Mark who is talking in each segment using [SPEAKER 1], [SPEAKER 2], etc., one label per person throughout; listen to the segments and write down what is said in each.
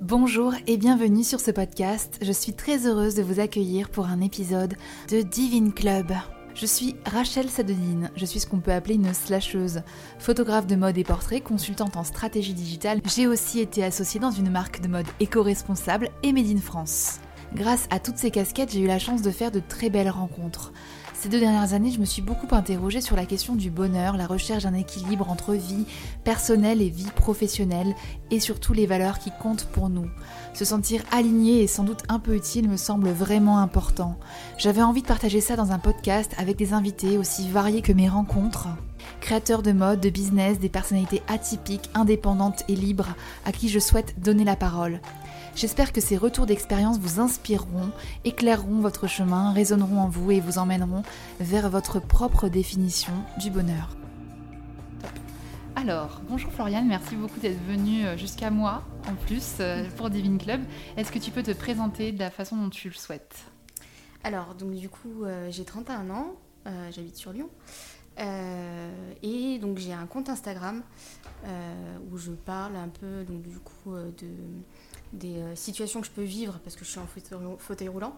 [SPEAKER 1] Bonjour et bienvenue sur ce podcast. Je suis très heureuse de vous accueillir pour un épisode de Divine Club. Je suis Rachel Sadonine, je suis ce qu'on peut appeler une slasheuse, photographe de mode et portrait, consultante en stratégie digitale. J'ai aussi été associée dans une marque de mode éco-responsable et Made in France. Grâce à toutes ces casquettes, j'ai eu la chance de faire de très belles rencontres. Ces deux dernières années, je me suis beaucoup interrogée sur la question du bonheur, la recherche d'un équilibre entre vie personnelle et vie professionnelle, et surtout les valeurs qui comptent pour nous. Se sentir aligné et sans doute un peu utile me semble vraiment important. J'avais envie de partager ça dans un podcast avec des invités aussi variés que mes rencontres. Créateurs de mode, de business, des personnalités atypiques, indépendantes et libres à qui je souhaite donner la parole. J'espère que ces retours d'expérience vous inspireront, éclaireront votre chemin, résonneront en vous et vous emmèneront vers votre propre définition du bonheur. Alors, bonjour Floriane, merci beaucoup d'être venue euh, jusqu'à moi en plus euh, pour Divine Club. Est-ce que tu peux te présenter de la façon dont tu le souhaites?
[SPEAKER 2] Alors, donc du coup, euh, j'ai 31 ans, j'habite sur Lyon. et donc j'ai un compte Instagram où je parle un peu donc, du coup de des euh, situations que je peux vivre parce que je suis en fauteuil, roulant.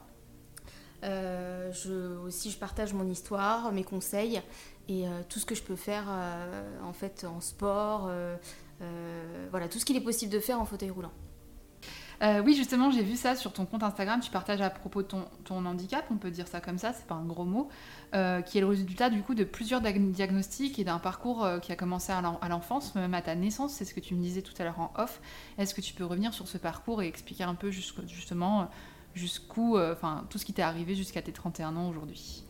[SPEAKER 2] Euh, je, aussi, je partage mon histoire, mes conseils et euh, tout ce que je peux faire en fait en sport, voilà, tout ce qu'il est possible de faire en fauteuil roulant.
[SPEAKER 1] Euh, oui, justement, j'ai vu ça sur ton compte Instagram. Tu partages à propos de ton, handicap, on peut dire ça comme ça, c'est pas un gros mot, euh, qui est le résultat du coup de plusieurs diagnostics et d'un parcours euh, qui a commencé à l'enfance, même à ta naissance. C'est ce que tu me disais tout à l'heure en off. Est-ce que tu peux revenir sur ce parcours et expliquer un peu justement jusqu'où, enfin tout ce qui t'est arrivé jusqu'à tes 31 ans aujourd'hui?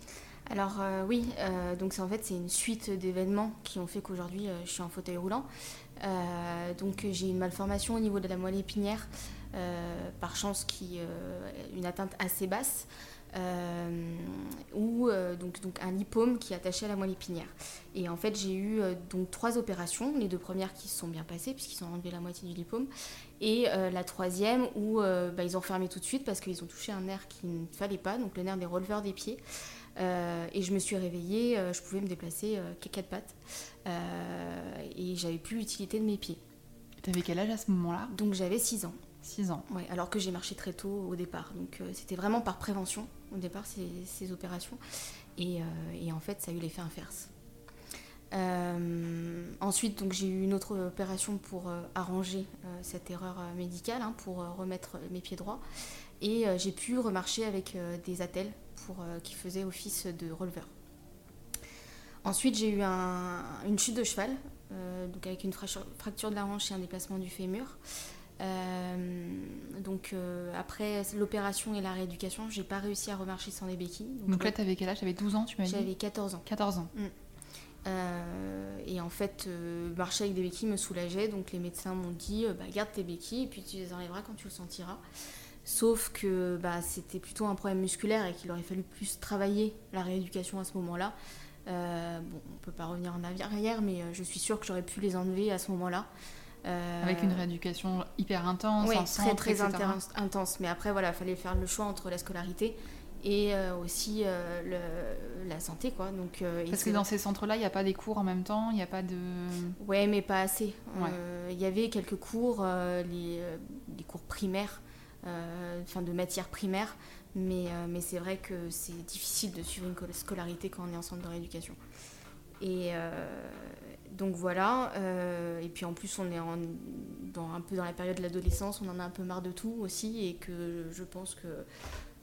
[SPEAKER 2] Alors oui, donc c'est en fait c'est une suite d'événements qui ont fait qu'aujourd'hui je suis en fauteuil roulant. donc j'ai une malformation au niveau de la moelle épinière par chance qui euh, une atteinte assez basse. Euh, ou donc, donc un lipome qui est attaché à la moelle épinière. Et en fait, j'ai eu donc trois opérations, les deux premières qui se sont bien passées puisqu'ils ont enlevé la moitié du lipome, et la troisième où bah, ils ont fermé tout de suite parce qu'ils ont touché un nerf qu'il ne fallait pas, donc le nerf des releveurs des pieds. et je me suis réveillée, je pouvais me déplacer qu'à quatre pattes, et j'avais plus l'utilité de mes pieds.
[SPEAKER 1] Tu avais quel âge à ce moment-là?
[SPEAKER 2] Donc j'avais 6 ans.
[SPEAKER 1] 6 ans.
[SPEAKER 2] Ouais, alors que j'ai marché très tôt au départ. Donc euh, c'était vraiment par prévention au départ ces, opérations. Et, euh, et, en fait, ça a eu l'effet inverse. Euh, ensuite, donc j'ai eu une autre opération pour arranger cette erreur médicale, hein, pour remettre mes pieds droits. Et j'ai pu remarcher avec des attelles pour, qui faisaient office de releveur. Ensuite, j'ai eu un, une chute de cheval, donc avec une fracture de la hanche et un déplacement du fémur. Euh, donc euh, après l'opération et la rééducation, j'ai pas réussi à remarcher sans les béquilles.
[SPEAKER 1] Donc, là, tu avais quel âge? J'avais 12 ans, tu m'as dit?
[SPEAKER 2] J'avais 14 ans.
[SPEAKER 1] 14 ans. Mm.
[SPEAKER 2] Euh, et en fait, marcher avec des béquilles me soulageait. Donc les médecins m'ont dit bah, garde tes béquilles et puis tu les enlèveras quand tu le sentiras. Sauf que bah, c'était plutôt un problème musculaire et qu'il aurait fallu plus travailler la rééducation à ce moment-là. bon, on peut pas revenir en arrière, mais je suis sûre que j'aurais pu les enlever à ce moment-là.
[SPEAKER 1] Euh, Avec une rééducation hyper intense,
[SPEAKER 2] oui, très très intense, intense. Mais après, voilà, il fallait faire le choix entre la scolarité et euh, aussi euh, le, la santé, quoi. Donc,
[SPEAKER 1] Parce que dans ces centres-là, il n'y a pas des cours en même temps, il n'y a pas de...
[SPEAKER 2] Ouais, mais pas assez. Il y avait quelques cours, les, les, cours primaires, enfin de matières primaires, mais, mais c'est vrai que c'est difficile de suivre une scolarité quand on est en centre de rééducation. Et, donc voilà, euh, et puis en plus on est dans, un peu dans la période de l'adolescence, on en a un peu marre de tout aussi, et que je pense que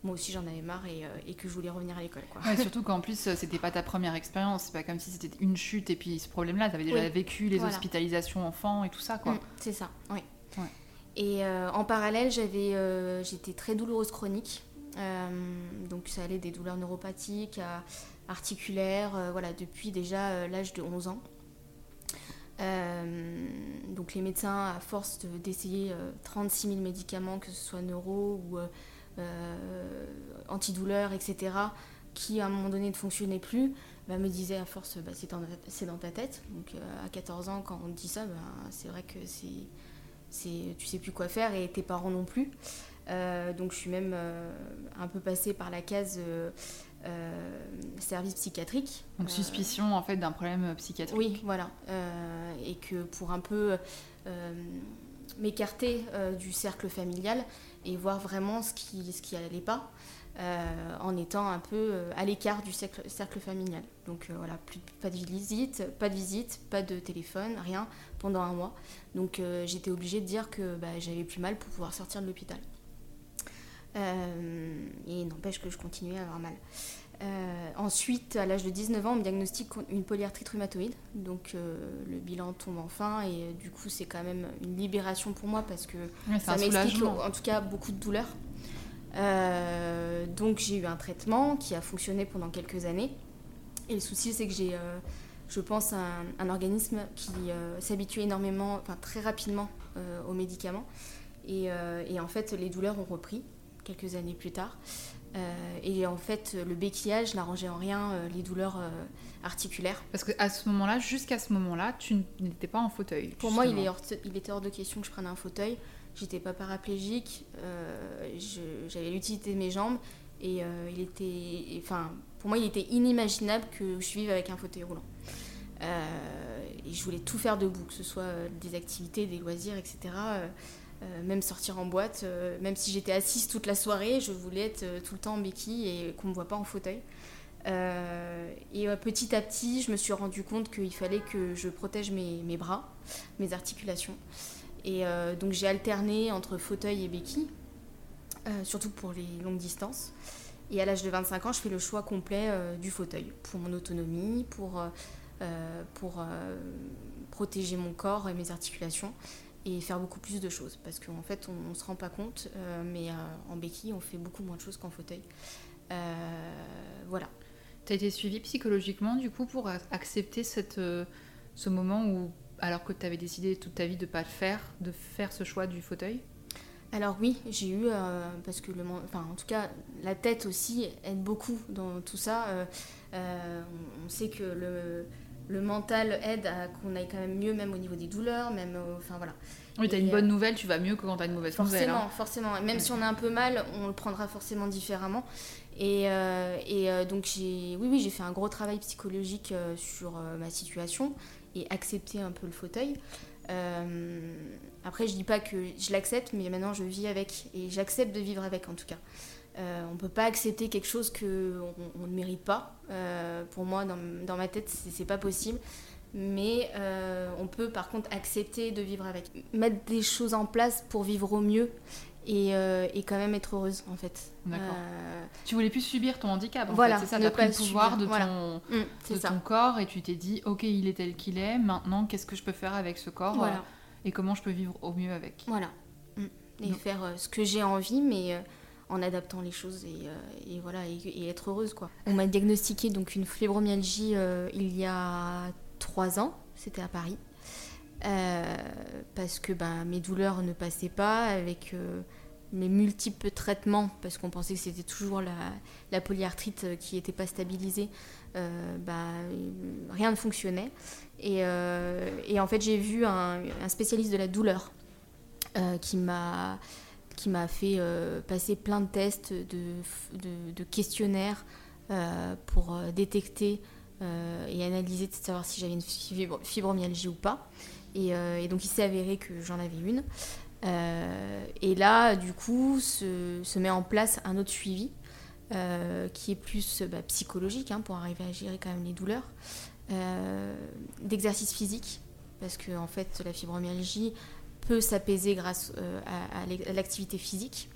[SPEAKER 2] moi aussi j'en avais marre et, euh, que je voulais revenir à l'école.
[SPEAKER 1] surtout qu'en plus c'était pas ta première expérience, c'est pas comme si c'était une chute et puis ce problème-là, tu avais déjà vécu les hospitalisations enfants et tout ça. quoi. Mm,
[SPEAKER 2] c'est ça, oui. Et euh, en parallèle, j'avais, j'étais très douloureuse chronique, donc ça allait des douleurs neuropathiques, articulaires, voilà, depuis déjà l'âge de 11 ans. Euh, donc les médecins, à force d'essayer 36 000 médicaments, que ce soit neuro ou euh, antidouleurs, etc., qui à un moment donné ne fonctionnaient plus, bah, me disaient à force, bah, c'est dans, ta tête. Donc euh, à 14 ans, quand on dit ça, bah, c'est vrai que c'est, tu sais plus quoi faire et tes parents non plus. donc je suis même un peu passée par la case euh, service psychiatrique.
[SPEAKER 1] Donc suspicion en fait d'un problème psychiatrique.
[SPEAKER 2] Oui, voilà. Euh, et que pour un peu m'écarter du cercle familial et voir vraiment ce qui ce qui allait pas. en étant un peu à l'écart du cercle, cercle, familial. Donc voilà, plus, pas de visite, pas de visite, pas de téléphone, rien pendant un mois. Donc j'étais obligée de dire que bah, j'avais plus mal pour pouvoir sortir de l'hôpital. Et n'empêche que je continuais à avoir mal. Euh, ensuite, à l'âge de 19 ans, on me diagnostique une polyarthrite rhumatoïde. Donc euh, le bilan tombe enfin et euh, du coup c'est quand même une libération pour moi parce que ça m'explique en tout cas beaucoup de douleurs. donc j'ai eu un traitement qui a fonctionné pendant quelques années. Et le souci c'est que j'ai, je pense, un, organisme qui s'habitue énormément, enfin très rapidement aux médicaments. Et, et en fait les douleurs ont repris quelques années plus tard. Euh, et en fait, le béquillage n'arrangeait en rien euh, les douleurs euh, articulaires.
[SPEAKER 1] Parce qu'à ce moment-là, jusqu'à ce moment-là, tu n'étais pas en fauteuil.
[SPEAKER 2] Pour moi, il, est il, était hors de question que je prenne un fauteuil. J'étais pas paraplégique, j'avais l'utilité de mes jambes et il était, enfin, pour moi, il était inimaginable que je vive avec un fauteuil roulant. et je voulais tout faire debout, que ce soit des activités, des loisirs, etc. Euh, même sortir en boîte, euh, même si j'étais assise toute la soirée, je voulais être euh, tout le temps en béquille et qu'on ne me voit pas en fauteuil. et petit à petit, je me suis rendu compte qu'il fallait que je protège mes, mes bras, mes articulations. Et donc j'ai alterné entre fauteuil et béquille, surtout pour les longues distances. Et à l'âge de 25 ans, je fais le choix complet du fauteuil pour mon autonomie, pour, pour protéger mon corps et mes articulations et faire beaucoup plus de choses. Parce qu'en fait, on ne se rend pas compte, euh, mais euh, en béquille, on fait beaucoup moins de choses qu'en fauteuil. Euh, voilà.
[SPEAKER 1] Tu as été suivie psychologiquement, du coup, pour accepter cette, ce moment où, alors que tu avais décidé toute ta vie de ne pas le faire, de faire ce choix du fauteuil?
[SPEAKER 2] Alors oui, j'ai eu, parce que le, enfin, en tout cas, la tête aussi aide beaucoup dans tout ça. on sait que le, le mental aide à qu'on aille quand même mieux, même au niveau des douleurs, même, enfin voilà.
[SPEAKER 1] Oui, t'as une bonne euh, nouvelle, tu vas mieux que quand t'as une mauvaise
[SPEAKER 2] forcément,
[SPEAKER 1] nouvelle. Hein.
[SPEAKER 2] Forcément, forcément. Même si on a un peu mal, on le prendra forcément différemment. Et, euh, et euh, donc j'ai, oui, oui, j'ai fait un gros travail psychologique sur ma situation et accepter un peu le fauteuil. après, je dis pas que je l'accepte, mais maintenant je vis avec et j'accepte de vivre avec en tout cas. Euh, on ne peut pas accepter quelque chose qu'on on ne mérite pas. Euh, pour moi, dans, dans ma tête, c'est pas possible. Mais euh, on peut par contre accepter de vivre avec. Mettre des choses en place pour vivre au mieux et, et quand même être heureuse en fait.
[SPEAKER 1] D'accord. Tu voulais plus subir ton handicap en voilà, fait. C'est ça, tu pris le pouvoir de, ton, mmh, de ton corps et tu t'es dit, ok, il est tel qu'il est, maintenant qu'est-ce que je peux faire avec ce corps voilà. et comment je peux vivre au mieux avec?
[SPEAKER 2] Voilà. Mmh. Et faire ce que j'ai envie, mais en adaptant les choses et, euh, voilà et, être heureuse quoi. On m'a diagnostiqué donc une fibromyalgie euh, il y a trois ans, c'était à Paris, euh, parce que ben, mes douleurs ne passaient pas avec mes multiples traitements parce qu'on pensait que c'était toujours la, polyarthrite qui n'était pas stabilisée. Ben, rien ne fonctionnait et, en fait j'ai vu un, spécialiste de la douleur qui m'a qui m'a fait euh, passer plein de tests, de, questionnaires euh, pour euh, détecter et analyser, de savoir si j'avais une fibromyalgie ou pas. Et, donc il s'est avéré que j'en avais une. et là, du coup, se, met en place un autre suivi qui est plus bah, psychologique hein, pour arriver à gérer quand même les douleurs, d'exercice physique, parce que en fait, la fibromyalgie, peut s'apaiser grâce euh, à, l'activité physique.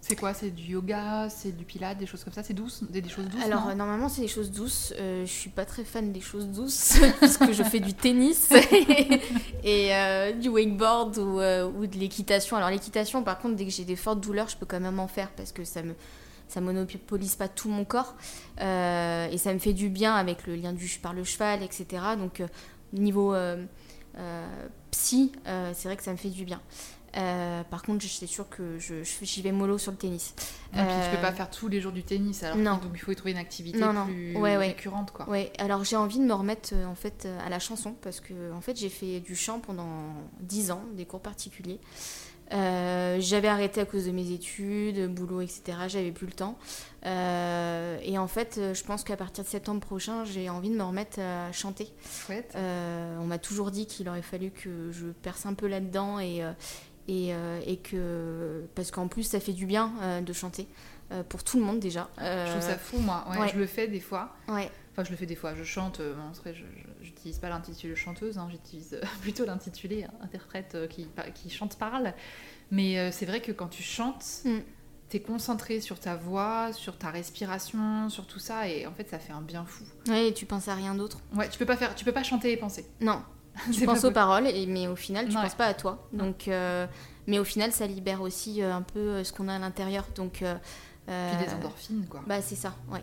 [SPEAKER 1] C'est quoi? C'est du yoga, c'est du pilates, des choses comme ça? C'est douce des, choses douces
[SPEAKER 2] Alors normalement c'est des choses douces. Euh, je suis pas très fan des choses douces parce que je fais du tennis et, euh, du wakeboard ou, ou de l'équitation. Alors l'équitation par contre dès que j'ai des fortes douleurs je peux quand même en faire parce que ça me ça monopolise pas tout mon corps et ça me fait du bien avec le lien du par le cheval etc. Donc niveau euh, psy, euh, c'est vrai que ça me fait du bien. Euh, par contre, c'est sûr que j'y vais mollo sur le tennis.
[SPEAKER 1] Puis tu peux pas faire tous les jours du tennis, alors non. donc il faut y trouver une activité plus récurrente, quoi.
[SPEAKER 2] Ouais. Alors j'ai envie de me remettre en fait à la chanson parce que en fait j'ai fait du chant pendant 10 ans, des cours particuliers. Euh, j'avais arrêté à cause de mes études, boulot, etc. J'avais plus le temps. Euh, et en fait, je pense qu'à partir de septembre prochain, j'ai envie de me remettre à chanter. Euh, on m'a toujours dit qu'il aurait fallu que je perce un peu là-dedans et, et, et, que. Parce qu'en plus, ça fait du bien de chanter. pour tout le monde déjà.
[SPEAKER 1] Je trouve ça fou, moi. Ouais, Je le fais des fois.
[SPEAKER 2] Ouais.
[SPEAKER 1] Enfin, je le fais des fois. Je chante. Je n'utilise pas l'intitulé chanteuse, hein, j'utilise plutôt l'intitulé interprète qui, qui chante parle. Mais euh, c'est vrai que quand tu chantes, mm. tu es concentré sur ta voix, sur ta respiration, sur tout ça, et en fait, ça fait un bien fou.
[SPEAKER 2] Oui, tu penses à rien d'autre.
[SPEAKER 1] Ouais, tu peux pas faire, tu peux pas chanter et penser.
[SPEAKER 2] Non. tu penses aux paroles, et, mais au final, tu ne penses pas à toi. Donc, euh, mais au final, ça libère aussi euh, un peu ce qu'on a à l'intérieur. Donc
[SPEAKER 1] Puis des endorphines, quoi.
[SPEAKER 2] Bah, c'est ça, ouais.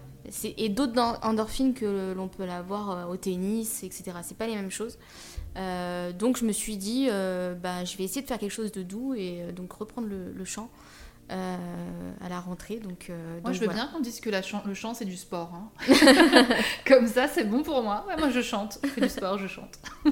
[SPEAKER 2] Et d'autres endorphines que l'on peut avoir au tennis, etc. C'est pas les mêmes choses. Euh, donc je me suis dit, euh, bah, je vais essayer de faire quelque chose de doux et euh, donc reprendre le, chant à la rentrée. Donc,
[SPEAKER 1] moi je veux bien qu'on dise que la le chant c'est du sport. Hein. Comme ça c'est bon pour moi. moi je chante, c'est du sport, je chante.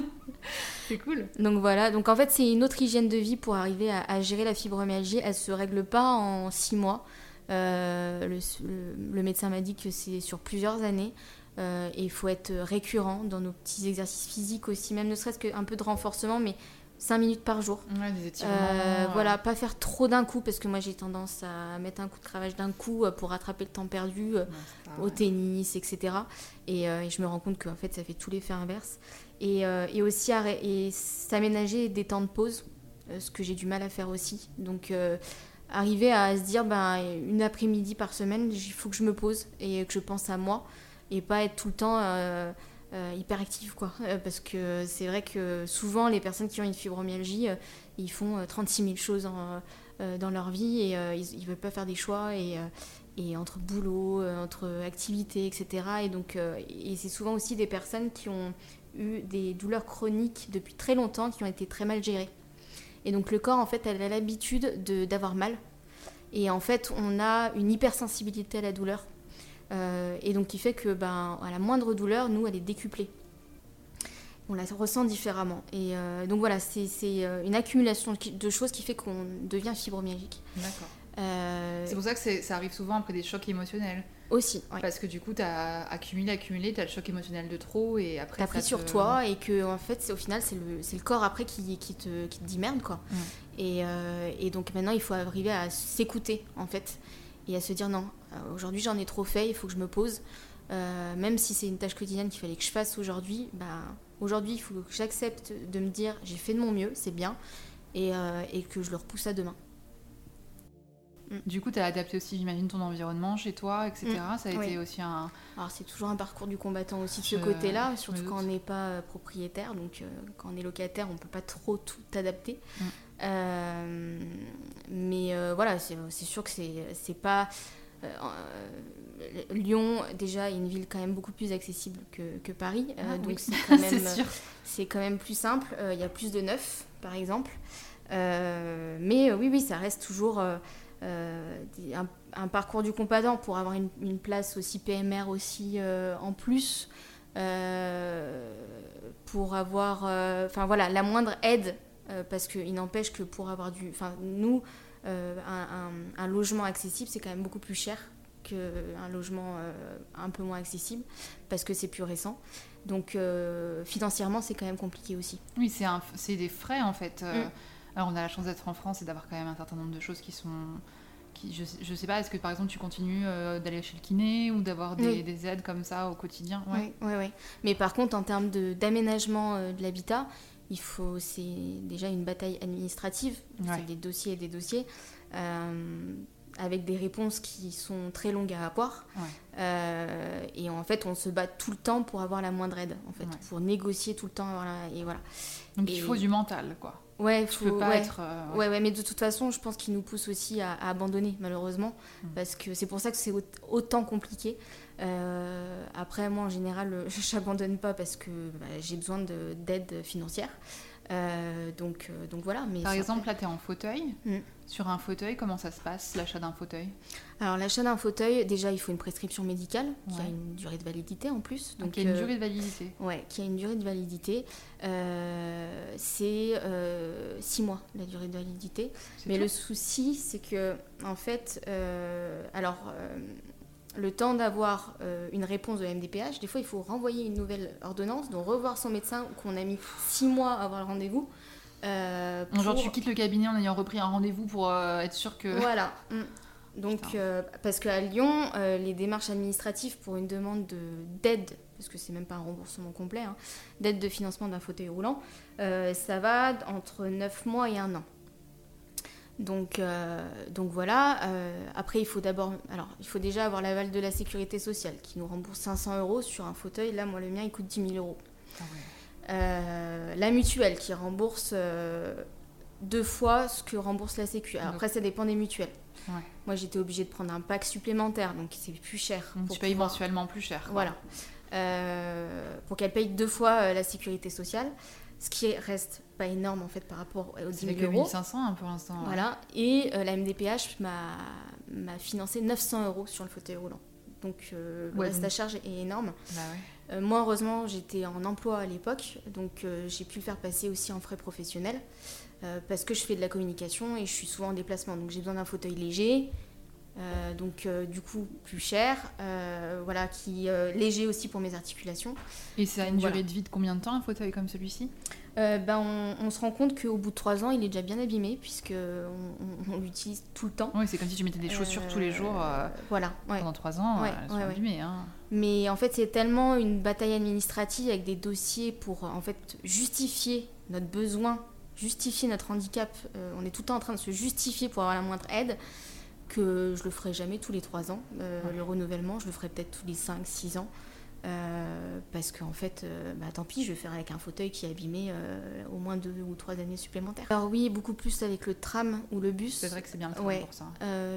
[SPEAKER 1] c'est cool.
[SPEAKER 2] Donc voilà, donc en fait c'est une autre hygiène de vie pour arriver à, gérer la fibromyalgie. Elle se règle pas en six mois. Le, médecin m'a dit que c'est sur plusieurs années. Euh, et il faut être récurrent dans nos petits exercices physiques aussi, même ne serait-ce qu'un peu de renforcement, mais 5 minutes par jour.
[SPEAKER 1] Ouais, des étirements.
[SPEAKER 2] Euh, voilà, pas faire trop d'un coup, parce que moi j'ai tendance à mettre un coup de cravache d'un coup euh, pour rattraper le temps perdu au tennis, etc. Et, je me rends compte qu'en fait ça fait tout l'effet inverse. Et, et aussi et s'aménager des temps de pause, ce que j'ai du mal à faire aussi. Donc arriver à se dire, ben, une après-midi par semaine, il faut que je me pose et que je pense à moi et pas être tout le temps euh, euh, hyper quoi. Euh, parce que c'est vrai que souvent les personnes qui ont une fibromyalgie ils font 36 000 choses dans leur vie et ils, ne veulent pas faire des choix et, et entre boulot entre activités etc et donc et c'est souvent aussi des personnes qui ont eu des douleurs chroniques depuis très longtemps qui ont été très mal gérées et donc le corps en fait elle a l'habitude d'avoir mal et en fait on a une hypersensibilité à la douleur euh, et donc qui fait que ben, à la moindre douleur, nous, elle est décuplée. On la ressent différemment. Et euh, donc voilà, c'est euh, une accumulation de choses qui fait qu'on devient fibromyalgique.
[SPEAKER 1] D'accord. C'est pour ça que ça arrive souvent après des chocs émotionnels.
[SPEAKER 2] Aussi,
[SPEAKER 1] Parce que du coup, tu as accumulé, accumulé, tu as le choc émotionnel de trop et après.
[SPEAKER 2] Tu as pris sur toi et que, en fait, au final, c'est le, le, corps après qui, qui, te, qui te dit merde, quoi. Mm. Et, et, donc maintenant, il faut arriver à s'écouter, en fait, et à se dire non, euh, aujourd'hui j'en ai trop fait, il faut que je me pose. Euh, même si c'est une tâche quotidienne qu'il fallait que je fasse aujourd'hui, bah, aujourd'hui il faut que j'accepte de me dire j'ai fait de mon mieux, c'est bien, et, euh, et, que je le repousse à demain.
[SPEAKER 1] Mm. Du coup, tu as adapté aussi, j'imagine, ton environnement chez toi, etc. Mm. Ça a été aussi un.
[SPEAKER 2] Alors, c'est toujours un parcours du combattant aussi de ce côté-là, surtout quand on n'est pas propriétaire. Donc, quand on est locataire, on ne peut pas trop tout adapter. Mm. mais voilà, c'est sûr que c'est pas. Euh, euh, Lyon, déjà, est une ville quand même beaucoup plus accessible que, Paris. Euh, ah donc, c'est quand, quand même plus simple. Il y a plus de neuf, par exemple. mais oui, oui, ça reste toujours un, parcours du combattant pour avoir une, place aussi PMR aussi en plus. pour avoir enfin voilà la moindre aide parce qu'il n'empêche que pour avoir du enfin nous euh, un, logement accessible, c'est quand même beaucoup plus cher qu'un logement euh, un peu moins accessible, parce que c'est plus récent. Donc euh, financièrement, c'est quand même compliqué aussi.
[SPEAKER 1] Oui, c'est des frais en fait. Mm. Alors on a la chance d'être en France et d'avoir quand même un certain nombre de choses qui sont... Qui, je, je sais pas, est-ce que par exemple tu continues d'aller chez le kiné ou d'avoir des, aides comme ça au quotidien?
[SPEAKER 2] Oui, oui, oui. Mais par contre, en termes d'aménagement de l'habitat, il faut, c'est déjà une bataille administrative, c'est des dossiers et des dossiers, euh, avec des réponses qui sont très longues à avoir. Euh, et en fait, on se bat tout le temps pour avoir la moindre aide, en fait, pour négocier tout le temps. Et voilà.
[SPEAKER 1] Donc il faut du mental, quoi.
[SPEAKER 2] Ouais, faut, peux pas être. Euh, ouais. ouais. mais de toute façon, je pense qu'il nous pousse aussi à, abandonner, malheureusement, mm. parce que c'est pour ça que c'est autant compliqué. Euh, après, moi, en général, je n'abandonne pas parce que bah, j'ai besoin d'aide financière. Euh, donc, euh, donc voilà. Mais
[SPEAKER 1] Par exemple, là, tu es en fauteuil.
[SPEAKER 2] Mm.
[SPEAKER 1] Sur un fauteuil, comment ça se passe, l'achat d'un fauteuil?
[SPEAKER 2] Alors l'achat d'un fauteuil, déjà il faut une prescription médicale qui a une durée de validité en plus.
[SPEAKER 1] Donc, y a une
[SPEAKER 2] euh,
[SPEAKER 1] durée de validité.
[SPEAKER 2] Ouais, qui a une durée de validité. Euh, c'est 6 mois la durée de validité. Mais
[SPEAKER 1] tout?
[SPEAKER 2] le souci, c'est que, en fait, alors, le temps d'avoir euh, une réponse de la MDPH, des fois, il faut renvoyer une nouvelle ordonnance, donc revoir son médecin qu'on a mis 6 mois à avoir le rendez-vous. euh,
[SPEAKER 1] Genre, tu quittes le cabinet en ayant repris un rendez-vous pour euh, être sûr que.
[SPEAKER 2] Voilà. Mm. Donc, euh, parce qu'à Lyon, les démarches administratives pour une demande de- d'aide, parce que c'est même pas un remboursement complet, hein, d'aide de financement d'un fauteuil roulant, ça va entre 9 mois et 1 an. Donc, euh, donc voilà. euh, après, il faut d'abord, alors, il faut déjà avoir l'aval de la sécurité sociale qui nous rembourse 500 euros sur un fauteuil. Là, moi, le mien, il coûte 10 000 euros.
[SPEAKER 1] Ah ouais.
[SPEAKER 2] Euh, la mutuelle qui rembourse deux fois ce que rembourse la Sécu. Alors
[SPEAKER 1] Donc-
[SPEAKER 2] après, ça dépend des mutuelles.
[SPEAKER 1] Ouais.
[SPEAKER 2] Moi, j'étais obligée de prendre un pack supplémentaire, donc c'est plus cher.
[SPEAKER 1] Donc,
[SPEAKER 2] pour
[SPEAKER 1] tu payes
[SPEAKER 2] pouvoir-
[SPEAKER 1] mensuellement plus cher. quoi.
[SPEAKER 2] Voilà. Pour qu'elle paye deux fois la sécurité sociale, ce qui reste pas énorme en fait par rapport aux 10
[SPEAKER 1] C'est
[SPEAKER 2] 000
[SPEAKER 1] que
[SPEAKER 2] euros.
[SPEAKER 1] 1500 hein, pour l'instant.
[SPEAKER 2] Voilà. Et euh, la MDPH m'a financé 900 euros sur le fauteuil roulant. Donc euh, le
[SPEAKER 1] Ouais,
[SPEAKER 2] reste
[SPEAKER 1] donc-
[SPEAKER 2] à charge est énorme.
[SPEAKER 1] Bah ouais.
[SPEAKER 2] Euh, moi, heureusement, j'étais en emploi à l'époque, donc euh, j'ai pu le faire passer aussi en frais professionnels, parce que je fais de la communication et je suis souvent en déplacement, donc j'ai besoin d'un fauteuil léger, euh, donc euh, du coup plus cher, euh, voilà, qui léger aussi pour mes articulations.
[SPEAKER 1] Et ça a une durée de vie de combien de temps un fauteuil comme celui-ci?
[SPEAKER 2] Ben, on, on se rend compte qu'au bout de trois ans, il est déjà bien abîmé, puisque on, on- on l'utilise tout le temps.
[SPEAKER 1] Oui, c'est comme si tu mettais des chaussures tous les jours
[SPEAKER 2] Voilà, ouais.
[SPEAKER 1] pendant 3 ans.
[SPEAKER 2] Ouais,
[SPEAKER 1] elles sont
[SPEAKER 2] ouais, ouais.
[SPEAKER 1] abîmées, hein.
[SPEAKER 2] Mais en fait, c'est tellement une bataille administrative avec des dossiers pour en fait justifier notre besoin, justifier notre handicap. On est tout le temps en train de se justifier pour avoir la moindre aide que je le ferai jamais tous les 3 ans. Euh,
[SPEAKER 1] Ouais.
[SPEAKER 2] Le renouvellement, je le ferai peut-être tous les 5, 6 ans. Euh, parce qu'en fait, euh, bah, tant pis, je vais faire avec un fauteuil qui est abîmé au moins deux ou trois années supplémentaires. Alors oui, beaucoup plus avec le tram ou le bus.
[SPEAKER 1] C'est vrai que c'est bien le train
[SPEAKER 2] Ouais.
[SPEAKER 1] pour ça.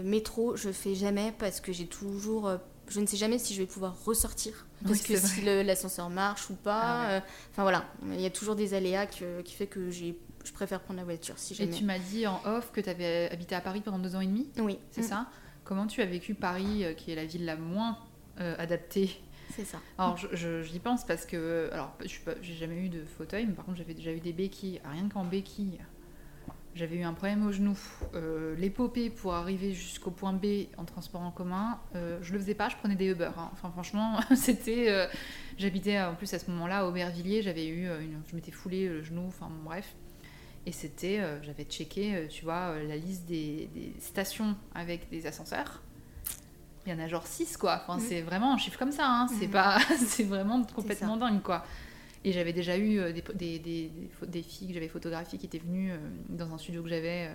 [SPEAKER 2] Métro, je fais jamais parce que j'ai toujours. je ne sais jamais si je vais pouvoir ressortir. Parce
[SPEAKER 1] Oui,
[SPEAKER 2] que si l'ascenseur marche ou pas.
[SPEAKER 1] Ah ouais.
[SPEAKER 2] Enfin voilà, il y a toujours des aléas que- qui fait que j'ai, je préfère prendre la voiture si
[SPEAKER 1] Et
[SPEAKER 2] jamais.
[SPEAKER 1] tu m'as dit en off que tu avais habité à Paris pendant deux ans et demi,
[SPEAKER 2] Oui,
[SPEAKER 1] c'est
[SPEAKER 2] Mm,
[SPEAKER 1] ça? Comment tu as vécu Paris, euh, qui est la ville la moins euh, adaptée?
[SPEAKER 2] C'est ça.
[SPEAKER 1] Alors je- je- j'y pense parce que, alors je j'ai jamais eu de fauteuil, mais par contre j'avais déjà eu des béquilles. Rien qu'en béquilles, j'avais eu un problème au genou. Euh, L'épopée pour arriver jusqu'au point B en transport en commun, euh, je le faisais pas, je prenais des Uber. hein. Enfin franchement, c'était, euh, j'habitais en plus à ce moment-là à Aubervilliers, j'avais eu, une, je m'étais foulé le genou, enfin bon, bref. Et c'était, euh, j'avais checké, euh, tu vois, euh, la liste des, des stations avec des ascenseurs. Il y en a genre 6 quoi. Enfin, c'est vraiment un chiffre comme ça. hein. C'est
[SPEAKER 2] Mhm.
[SPEAKER 1] pas, c'est vraiment complètement dingue quoi. Et j'avais déjà eu des, des, des, des pho- des filles que j'avais photographiées qui étaient venues dans un studio que j'avais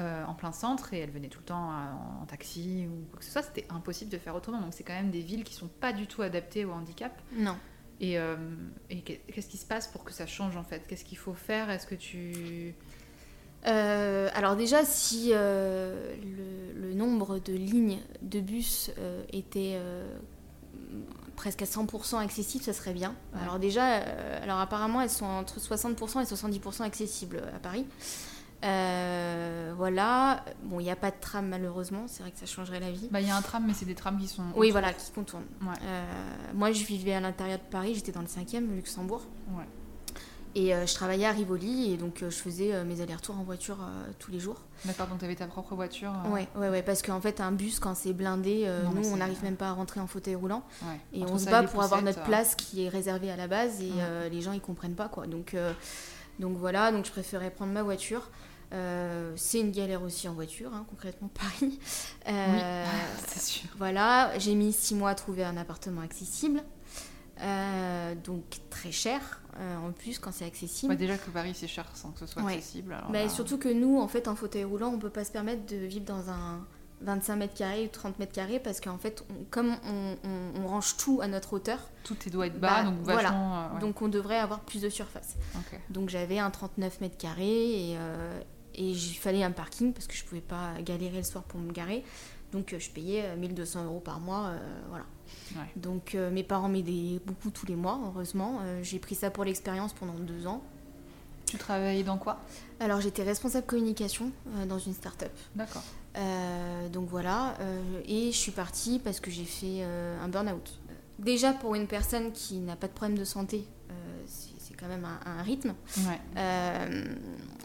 [SPEAKER 1] euh, en plein centre et elles venaient tout le temps en taxi ou quoi que ce soit. C'était impossible de faire autrement. Donc c'est quand même des villes qui sont pas du tout adaptées au handicap.
[SPEAKER 2] Non.
[SPEAKER 1] Et, euh, et qu'est-ce qui se passe pour que ça change en fait? Qu'est-ce qu'il faut faire? Est-ce que tu...
[SPEAKER 2] Euh, alors déjà, si euh, le, le nombre de lignes de bus était presque à 100% accessible, ça serait bien.
[SPEAKER 1] Ouais.
[SPEAKER 2] Alors déjà, alors apparemment, elles sont entre 60% et 70% accessibles à Paris. Euh, voilà. Bon, il n'y a pas de tram malheureusement, c'est vrai que ça changerait la vie.
[SPEAKER 1] Bah il y a un tram mais c'est des trams qui sont...
[SPEAKER 2] Oui, voilà, qui contournent.
[SPEAKER 1] Ouais.
[SPEAKER 2] Euh, moi, je vivais à l'intérieur de Paris, j'étais dans le 5e, Luxembourg.
[SPEAKER 1] Ouais.
[SPEAKER 2] Et euh, je travaillais à Rivoli, et donc euh, je faisais euh, mes allers-retours en voiture tous les jours.
[SPEAKER 1] D'accord, donc tu avais ta propre voiture.
[SPEAKER 2] Ouais, ouais, ouais, parce qu'en fait, un bus, quand c'est blindé,
[SPEAKER 1] Non,
[SPEAKER 2] nous, on n'arrive même pas à rentrer en fauteuil roulant.
[SPEAKER 1] ouais.
[SPEAKER 2] Et
[SPEAKER 1] Entre
[SPEAKER 2] on se bat pour avoir notre place qui est réservée à la base, et
[SPEAKER 1] Ouais.
[SPEAKER 2] les gens, ils comprennent pas, quoi. Donc, donc voilà, donc je préférais prendre ma voiture. Euh, c'est une galère aussi en voiture, hein, concrètement, Paris. Euh,
[SPEAKER 1] Oui, c'est sûr.
[SPEAKER 2] voilà, j'ai mis six mois à trouver un appartement accessible. Euh, donc très cher, en plus, quand c'est accessible.
[SPEAKER 1] Ouais, déjà que Paris c'est cher sans que ce soit
[SPEAKER 2] Ouais.
[SPEAKER 1] accessible. alors
[SPEAKER 2] Bah,
[SPEAKER 1] là-
[SPEAKER 2] surtout que nous, en fait, en fauteuil roulant, on peut pas se permettre de vivre dans un 25 mètres carrés ou 30 mètres carrés parce qu'en fait, on- comme on, on- on range tout à notre hauteur,
[SPEAKER 1] tout tes doigts être bas,
[SPEAKER 2] Bah,
[SPEAKER 1] donc
[SPEAKER 2] voilà.
[SPEAKER 1] vachement. ouais.
[SPEAKER 2] donc on devrait avoir plus de surface. Donc j'avais un 39 mètres carrés et, euh, et il fallait un parking parce que je pouvais pas galérer le soir pour me garer. Donc euh, je payais euh, 1200 euros par mois, euh, voilà.
[SPEAKER 1] Ouais.
[SPEAKER 2] Donc euh, mes parents m'aidaient beaucoup tous les mois, heureusement. Euh, j'ai pris ça pour l'expérience pendant deux ans.
[SPEAKER 1] Tu travaillais dans quoi?
[SPEAKER 2] Alors j'étais responsable communication dans une start-up.
[SPEAKER 1] D'accord.
[SPEAKER 2] donc voilà, et je suis partie parce que j'ai fait un burn-out. Déjà pour une personne qui n'a pas de problème de santé, c'est quand même un, rythme.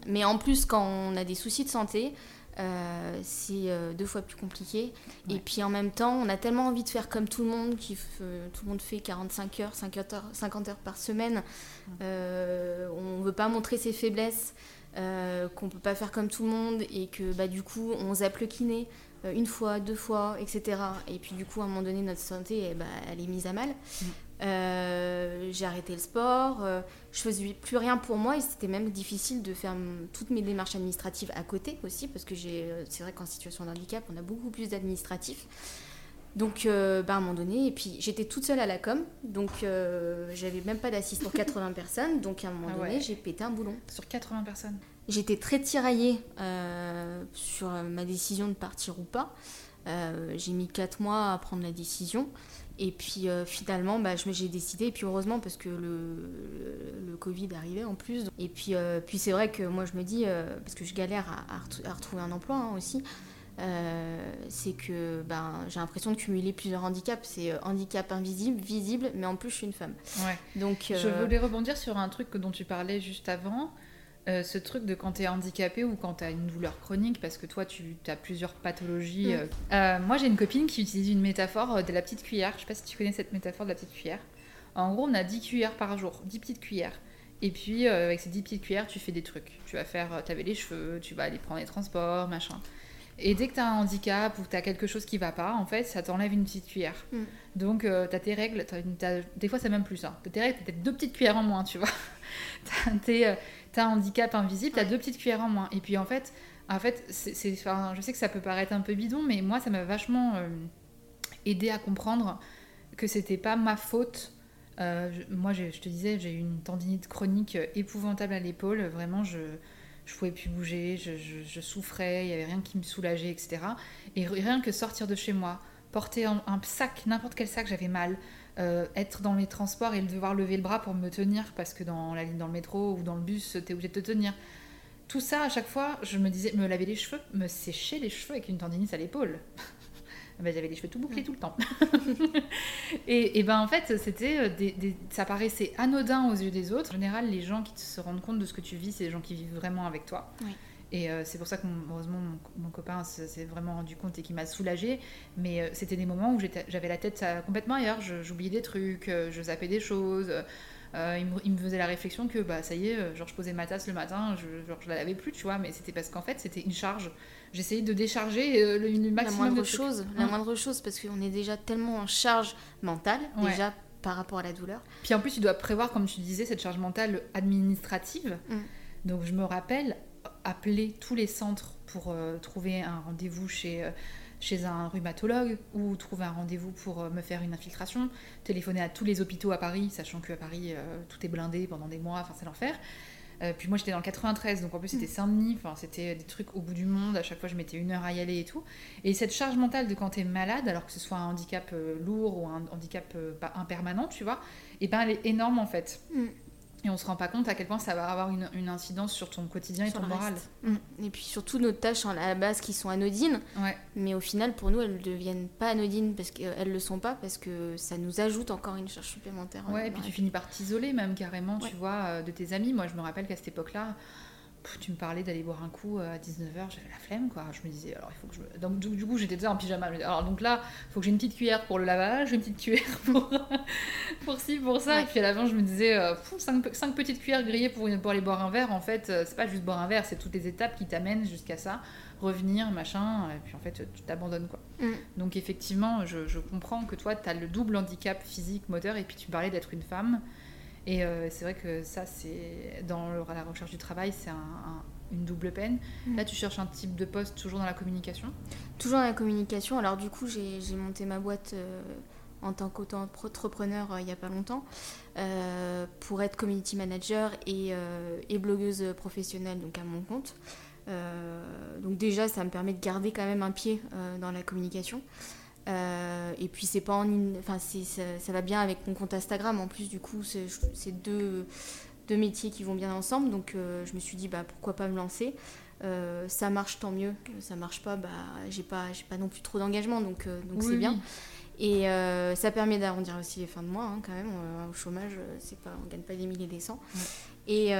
[SPEAKER 2] Mais en plus quand on a des soucis de santé, euh, c'est euh, deux fois plus compliqué. Et puis en même temps, on a tellement envie de faire comme tout le monde, qui tout le monde fait 45 heures, 50 heures, 50 heures par semaine. Euh, on ne veut pas montrer ses faiblesses, qu'on ne peut pas faire comme tout le monde et que bah, du coup, on zappe le kiné une fois, deux fois, etc. Et puis du coup, à un moment donné, notre santé, eh bah, elle est mise à mal. Euh, j'ai arrêté le sport, euh, je faisais plus rien pour moi et c'était même difficile de faire toutes mes démarches administratives à côté aussi parce que j'ai, euh, c'est vrai qu'en situation de handicap, on a beaucoup plus d'administratifs. Donc, bah, à un moment donné, et puis j'étais toute seule à la com, donc j'avais même pas d'assistant 80 personnes, donc à un moment ah donné, j'ai pété un boulon.
[SPEAKER 1] Sur 80 personnes
[SPEAKER 2] J'étais très tiraillée sur ma décision de partir ou pas. j'ai mis 4 mois à prendre la décision. Et puis euh, finalement, bah, j'ai décidé, et puis heureusement parce que le, le, Covid arrivait en plus. Et puis, euh, puis c'est vrai que moi je me dis, euh, parce que je galère à, à, retrouver un emploi hein, aussi, c'est que ben, j'ai l'impression de cumuler plusieurs handicaps. C'est handicap invisible, visible, mais en plus je suis une femme.
[SPEAKER 1] Ouais. Donc, Je voulais rebondir sur un truc dont tu parlais juste avant. Euh, ce truc de quand tu es handicapé ou quand tu as une douleur chronique, parce que toi, tu as plusieurs pathologies. Mm. Euh, euh, moi, j'ai une copine qui utilise une métaphore de la petite cuillère. Je sais pas si tu connais cette métaphore de la petite cuillère. En gros, on a 10 cuillères par jour, 10 petites cuillères. Et puis, avec ces 10 petites cuillères, tu fais des trucs. Tu vas faire, tu avais les cheveux, tu vas aller prendre les transports, machin. Et dès que tu as un handicap ou que tu as quelque chose qui va pas, en fait, ça t'enlève une petite cuillère. Mm. Donc, tu as tes règles, des fois, c'est même plus ça. Tu as tes règles, tu as deux petites cuillères en moins, tu vois. tes, t'as un handicap invisible, t'as deux petites cuillères en moins. Et puis en fait, en fait c'est, enfin, je sais que ça peut paraître un peu bidon, mais moi, ça m'a vachement euh, aidé à comprendre que c'était pas ma faute. Euh, moi, je te disais, j'ai eu une tendinite chronique épouvantable à l'épaule. Vraiment, je je pouvais plus bouger, je, souffrais, il y avait rien qui me soulageait, etc. Et rien que sortir de chez moi, porter un, un sac, n'importe quel sac, j'avais mal. Euh, être dans les transports et devoir lever le bras pour me tenir parce que dans la ligne dans le métro ou dans le bus t'es obligé de te tenir. Tout ça à chaque fois je me disais me laver les cheveux me sécher les cheveux avec une tendinite à l'épaule. Ben, j'avais les cheveux tout bouclés tout le temps. Et, et, ben en fait c'était euh, ça paraissait anodin aux yeux des autres. En général les gens qui se rendent compte de ce que tu vis c'est les gens qui vivent vraiment avec toi. Et euh, c'est pour ça que, heureusement, mon, copain s'est vraiment rendu compte et qui m'a soulagée. Mais euh, c'était des moments où j'avais la tête complètement ailleurs. J'oubliais des trucs, euh, je zappais des choses. il, me, faisait la réflexion que, bah, ça y est, genre, je posais ma tasse le matin, je, genre, je la lavais plus, tu vois. Mais c'était parce qu'en fait, c'était une charge. J'essayais de décharger le, maximum
[SPEAKER 2] la moindre chose. La hein. moindre chose, parce qu'on est déjà tellement en charge mentale, déjà par rapport à la douleur.
[SPEAKER 1] Puis en plus, tu dois prévoir, comme tu disais, cette charge mentale administrative. Mm. Donc je me rappelle, appeler tous les centres pour euh, trouver un rendez-vous chez, euh, chez un rhumatologue ou trouver un rendez-vous pour euh, me faire une infiltration, téléphoner à tous les hôpitaux à Paris, sachant qu'à Paris tout est blindé pendant des mois, enfin c'est l'enfer. puis moi j'étais dans le 93, donc en plus c'était mm. Saint-Denis, enfin c'était des trucs au bout du monde, à chaque fois je mettais une heure à y aller et tout. Et cette charge mentale de quand tu es malade, alors que ce soit un handicap lourd ou un handicap pas impermanent, tu vois, et eh ben elle est énorme en fait. Mm. Et on se rend pas compte à quel point ça va avoir une, incidence sur ton quotidien et ton moral.
[SPEAKER 2] Mm. Et puis surtout nos tâches à la base qui sont anodines, mais au final pour nous elles ne deviennent pas anodines parce qu'elles le sont pas parce que ça nous ajoute encore une charge supplémentaire.
[SPEAKER 1] Ouais, et puis tu finis par t'isoler même carrément, tu vois, euh, de tes amis. Moi je me rappelle qu'à cette époque-là, tu me parlais d'aller boire un coup euh, à 19h, j'avais la flemme quoi. Je me disais, alors il faut que je. Donc du, coup, j'étais déjà en pyjama. Alors donc là, il faut que j'ai une petite cuillère pour le lavage, une petite cuillère pour, pour ci, pour ça. Et puis à l'avant, je me disais, 5, euh, petites cuillères grillées pour, pour aller boire un verre. En fait, euh, c'est pas juste boire un verre, c'est toutes les étapes qui t'amènent jusqu'à ça. Revenir, machin, et puis en fait, tu t'abandonnes quoi. Mm. Donc effectivement, je, je, comprends que toi, tu as le double handicap physique, moteur, et puis tu parlais d'être une femme. Et euh, c'est vrai que ça, c'est dans la recherche du travail, c'est une double peine. Mm. Là, tu cherches un type de poste toujours dans la communication?
[SPEAKER 2] Toujours dans la communication. Alors, du coup, j'ai monté ma boîte euh, en tant qu'entrepreneur euh, il n'y a pas longtemps pour être community manager et, et, blogueuse professionnelle, donc à mon compte. donc, déjà, ça me permet de garder quand même un pied dans la communication. Euh, et puis c'est pas en enfin ça, ça, va bien avec mon compte Instagram en plus du coup c'est deux deux métiers qui vont bien ensemble. Donc je me suis dit, bah, pourquoi pas me lancer? Ça marche, tant mieux. Ça marche pas, bah, j'ai pas, j'ai pas non plus trop d'engagement, donc donc c'est bien. Et ça permet d'arrondir aussi les fins de mois, hein, quand même. au chômage, c'est pas, on gagne pas des milliers des cents. Et,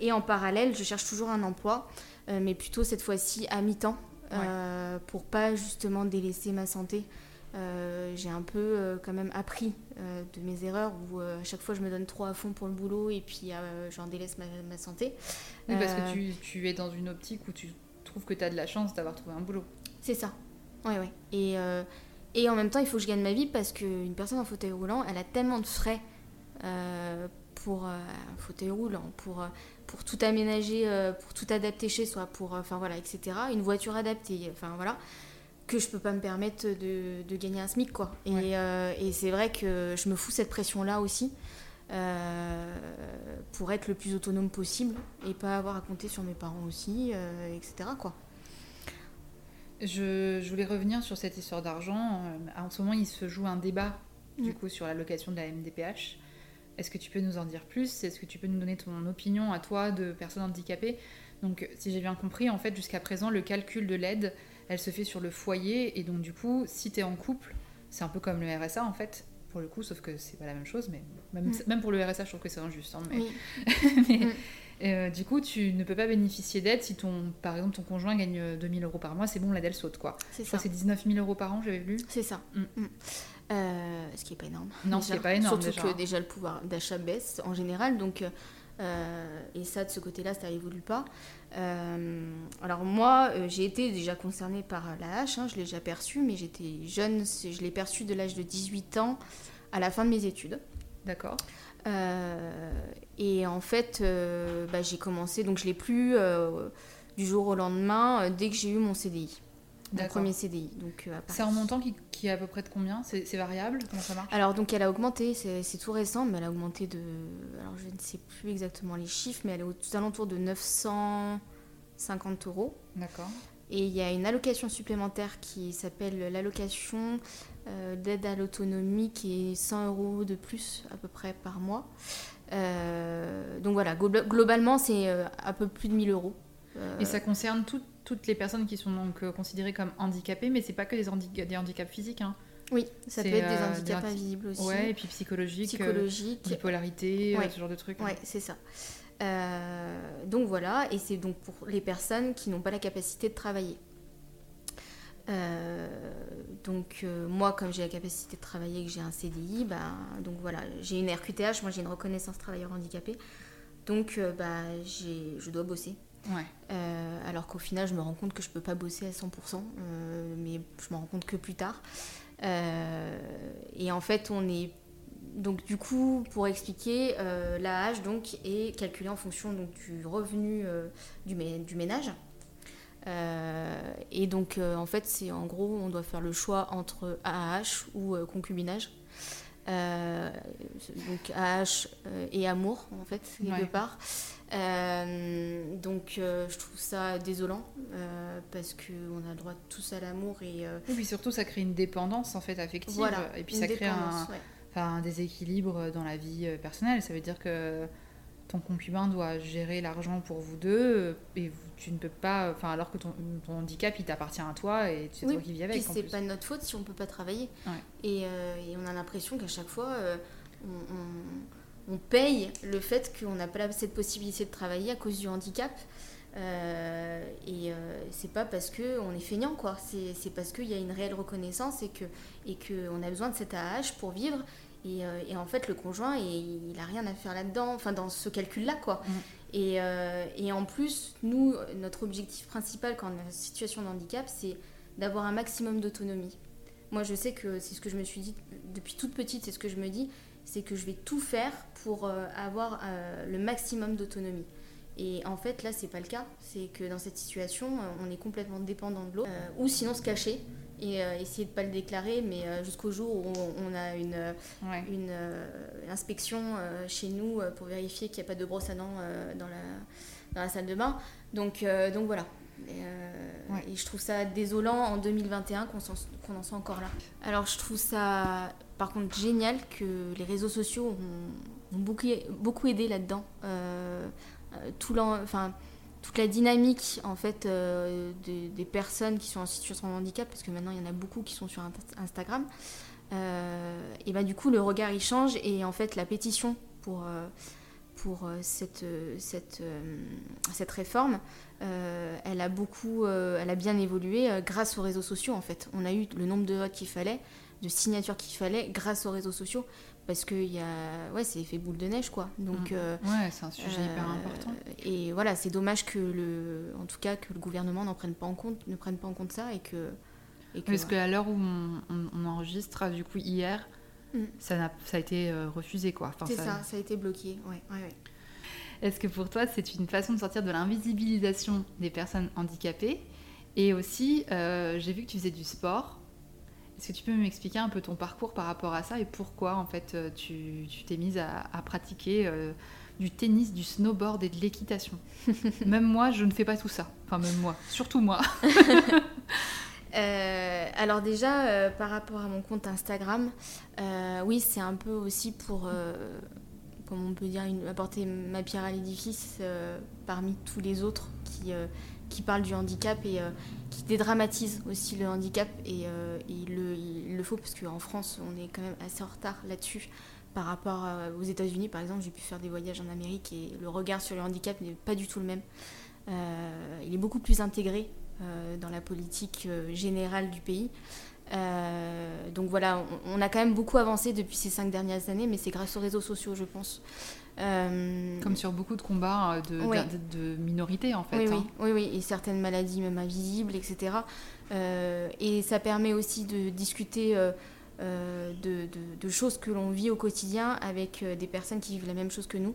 [SPEAKER 2] et, en parallèle, je cherche toujours un emploi, mais plutôt cette fois-ci à mi-temps, pour pas justement délaisser ma santé. Euh, j'ai un peu euh, quand même appris euh, de mes erreurs où à chaque fois je me donne trop à fond pour le boulot et puis j'en délaisse ma, santé.
[SPEAKER 1] Oui, parce que tu, tu, es dans une optique où tu trouves que tu as de la chance d'avoir trouvé un boulot.
[SPEAKER 2] C'est ça. Oui, oui. Et, et en même temps, il faut que je gagne ma vie parce qu'une personne en fauteuil roulant, elle a tellement de frais pour un fauteuil roulant, pour, pour tout aménager, pour tout adapter chez soi, pour, enfin voilà, etc. Une voiture adaptée, enfin voilà que je peux pas me permettre de, de gagner un SMIC quoi. Et, euh, et c'est vrai que je me fous cette pression là aussi euh, pour être le plus autonome possible et pas avoir à compter sur mes parents aussi, euh, etc. quoi.
[SPEAKER 1] Je, je, voulais revenir sur cette histoire d'argent. En ce moment, il se joue un débat du mm. coup sur l'allocation de la MDPH. Est-ce que tu peux nous en dire plus? Est-ce que tu peux nous donner ton opinion à toi de personne handicapée Donc, si j'ai bien compris, en fait, jusqu'à présent, le calcul de l'aide elle se fait sur le foyer. Et donc, du coup, si tu es en couple, c'est un peu comme le RSA en fait, pour le coup, sauf que c'est pas la même chose. Mais même, mm. même pour le RSA, je trouve que c'est injuste. Hein, mais, mm. euh, du coup, tu ne peux pas bénéficier d'aide si, ton, par exemple, ton conjoint gagne 2000 euh, euros par mois, c'est bon, l'aide elle saute quoi. C'est ça. C'est 19 000 euros par an, j'avais vu.
[SPEAKER 2] C'est ça. Mm. Euh, ce qui n'est pas énorme.
[SPEAKER 1] Non, ce qui n'est pas énorme.
[SPEAKER 2] Surtout que déjà le pouvoir d'achat baisse en général. Donc, et ça, de ce côté-là, ça évolue pas. Euh, alors moi, euh, j'ai été déjà concernée par la hache, hein, je l'ai déjà perçu, mais j'étais jeune, je l'ai perçu de l'âge de 18 ans à la fin de mes études.
[SPEAKER 1] D'accord.
[SPEAKER 2] Euh, et en fait, bah, j'ai commencé, donc je l'ai plus du jour au lendemain, dès que j'ai eu mon CDI. Mon premier CDI. Donc,
[SPEAKER 1] c'est un montant qui, qui, est à peu près de combien C'est variable Comment ça marche
[SPEAKER 2] Alors, donc, elle a augmenté, c'est tout récent, mais elle a augmenté de. Alors, je ne sais plus exactement les chiffres, mais elle est tout alentour de 950 euros.
[SPEAKER 1] D'accord.
[SPEAKER 2] Et il y a une allocation supplémentaire qui s'appelle l'allocation euh, d'aide à l'autonomie qui est 100 euros de plus à peu près par mois. Euh, donc voilà, globalement, c'est euh, un peu plus de 1000 euros.
[SPEAKER 1] Et ça concerne toutes toutes les personnes qui sont donc euh, considérées comme handicapées, mais c'est pas que des, des handicaps physiques. Hein.
[SPEAKER 2] Oui, ça peut être des euh, handicaps invisibles aussi.
[SPEAKER 1] Ouais, et puis psychologique,
[SPEAKER 2] psychologique.
[SPEAKER 1] Euh, bipolarité, ce genre de trucs.
[SPEAKER 2] Ouais, c'est ça. donc voilà, et c'est donc pour les personnes qui n'ont pas la capacité de travailler. donc moi, comme j'ai la capacité de travailler et que j'ai un CDI, bah, donc voilà, j'ai une RQTH, moi j'ai une reconnaissance travailleur handicapé, donc bah, je dois bosser. Euh, alors qu'au final, je me rends compte que je peux pas bosser à 100%, euh, mais je me rends compte que plus tard. Euh, et en fait, on est donc du coup, pour expliquer, la l'AH donc est calculée en fonction donc, du revenu du, du, ménage. et donc en fait, c'est en gros, on doit faire le choix entre AAH ou concubinage. donc AH et amour en fait quelque part euh, donc euh, je trouve ça désolant euh, parce qu'on a le droit tous à l'amour et,
[SPEAKER 1] et puis surtout ça crée une dépendance en fait affective voilà, et puis ça crée un, un, déséquilibre dans la vie personnelle. Ça veut dire que ton concubin doit gérer l'argent pour vous deux et tu ne peux pas enfin alors que ton, ton handicap il t'appartient à toi et c'est toi qui vis avec
[SPEAKER 2] c'est pas notre faute si on peut pas travailler. Et, et, on a l'impression qu'à chaque fois on on paye le fait qu'on n'a pas cette possibilité de travailler à cause du handicap. Euh, et euh, c'est pas parce qu'on est feignant, quoi. C'est parce qu'il y a une réelle reconnaissance et qu'on et que a besoin de cet AH pour vivre. Et, euh, et, en fait, le conjoint, il n'a rien à faire là-dedans, enfin dans ce calcul-là, quoi. Mm. Et, et, en plus, nous, notre objectif principal quand on a une situation de handicap, c'est d'avoir un maximum d'autonomie. Moi, je sais que c'est ce que je me suis dit depuis toute petite, c'est ce que je me dis c'est que je vais tout faire pour euh, avoir euh, le maximum d'autonomie. Et en fait, là, c'est pas le cas. C'est que dans cette situation, euh, on est complètement dépendant de l'autre. ou sinon se cacher et essayer de pas le déclarer, mais jusqu'au jour où on, a une, une inspection chez nous pour vérifier qu'il n'y a pas de brosse à dents dans, la, dans la salle de bain. Donc, donc voilà. Et, je trouve ça désolant en 2021 qu'on en soit encore là. Alors je trouve ça par contre génial que les réseaux sociaux ont beaucoup, aidé là-dedans. tout enfin, toute la dynamique en fait des, personnes qui sont en situation de handicap, parce que maintenant il y en a beaucoup qui sont sur Instagram. et bah du coup le regard il change et en fait la pétition pour cette réforme, elle a beaucoup, elle a bien évolué grâce aux réseaux sociaux en fait. On a eu le nombre de votes qu'il fallait, de signatures qu'il fallait grâce aux réseaux sociaux parce que y a ouais c'est effet boule de neige quoi donc
[SPEAKER 1] mm. euh, ouais c'est un sujet hyper euh, important
[SPEAKER 2] et voilà c'est dommage que le en tout cas que le gouvernement n'en prenne pas en compte ne prenne pas en compte ça et que,
[SPEAKER 1] et que parce qu'à l'heure où on, enregistre du coup hier mm. ça a ça a été euh, refusé quoi
[SPEAKER 2] c'est ça... ça a été bloqué ouais, ouais, ouais.
[SPEAKER 1] est-ce que pour toi c'est une façon de sortir de l'invisibilisation des personnes handicapées? Et aussi j'ai vu que tu faisais du sport est-ce que tu peux m'expliquer un peu ton parcours par rapport à ça et pourquoi en fait euh, tu t'es mise à, pratiquer euh, du tennis, du snowboard et de l'équitation? Même moi, je ne fais pas tout ça. Enfin, même moi, surtout moi.
[SPEAKER 2] Euh, alors déjà, par rapport à mon compte Instagram, oui, c'est un peu aussi pour, comme on peut dire, apporter ma pierre à l'édifice parmi tous les autres qui, qui parlent du handicap et qui dédramatise aussi le handicap et, euh, il, le, faut parce qu'en France on est quand même assez en retard là-dessus par rapport aux États-Unis par exemple j'ai pu faire des voyages en Amérique et le regard sur le handicap n'est pas du tout le même. Euh, il est beaucoup plus intégré euh, dans la politique générale du pays donc voilà on, a quand même beaucoup avancé depuis ces cinq dernières années mais c'est grâce aux réseaux sociaux je pense
[SPEAKER 1] euh, Comme sur beaucoup de combats euh, de, de, minorités, en fait.
[SPEAKER 2] Oui,
[SPEAKER 1] hein.
[SPEAKER 2] oui, oui, et certaines maladies même invisibles, etc. Euh, et ça permet aussi de discuter de, de, choses que l'on vit au quotidien avec des personnes qui vivent la même chose que nous.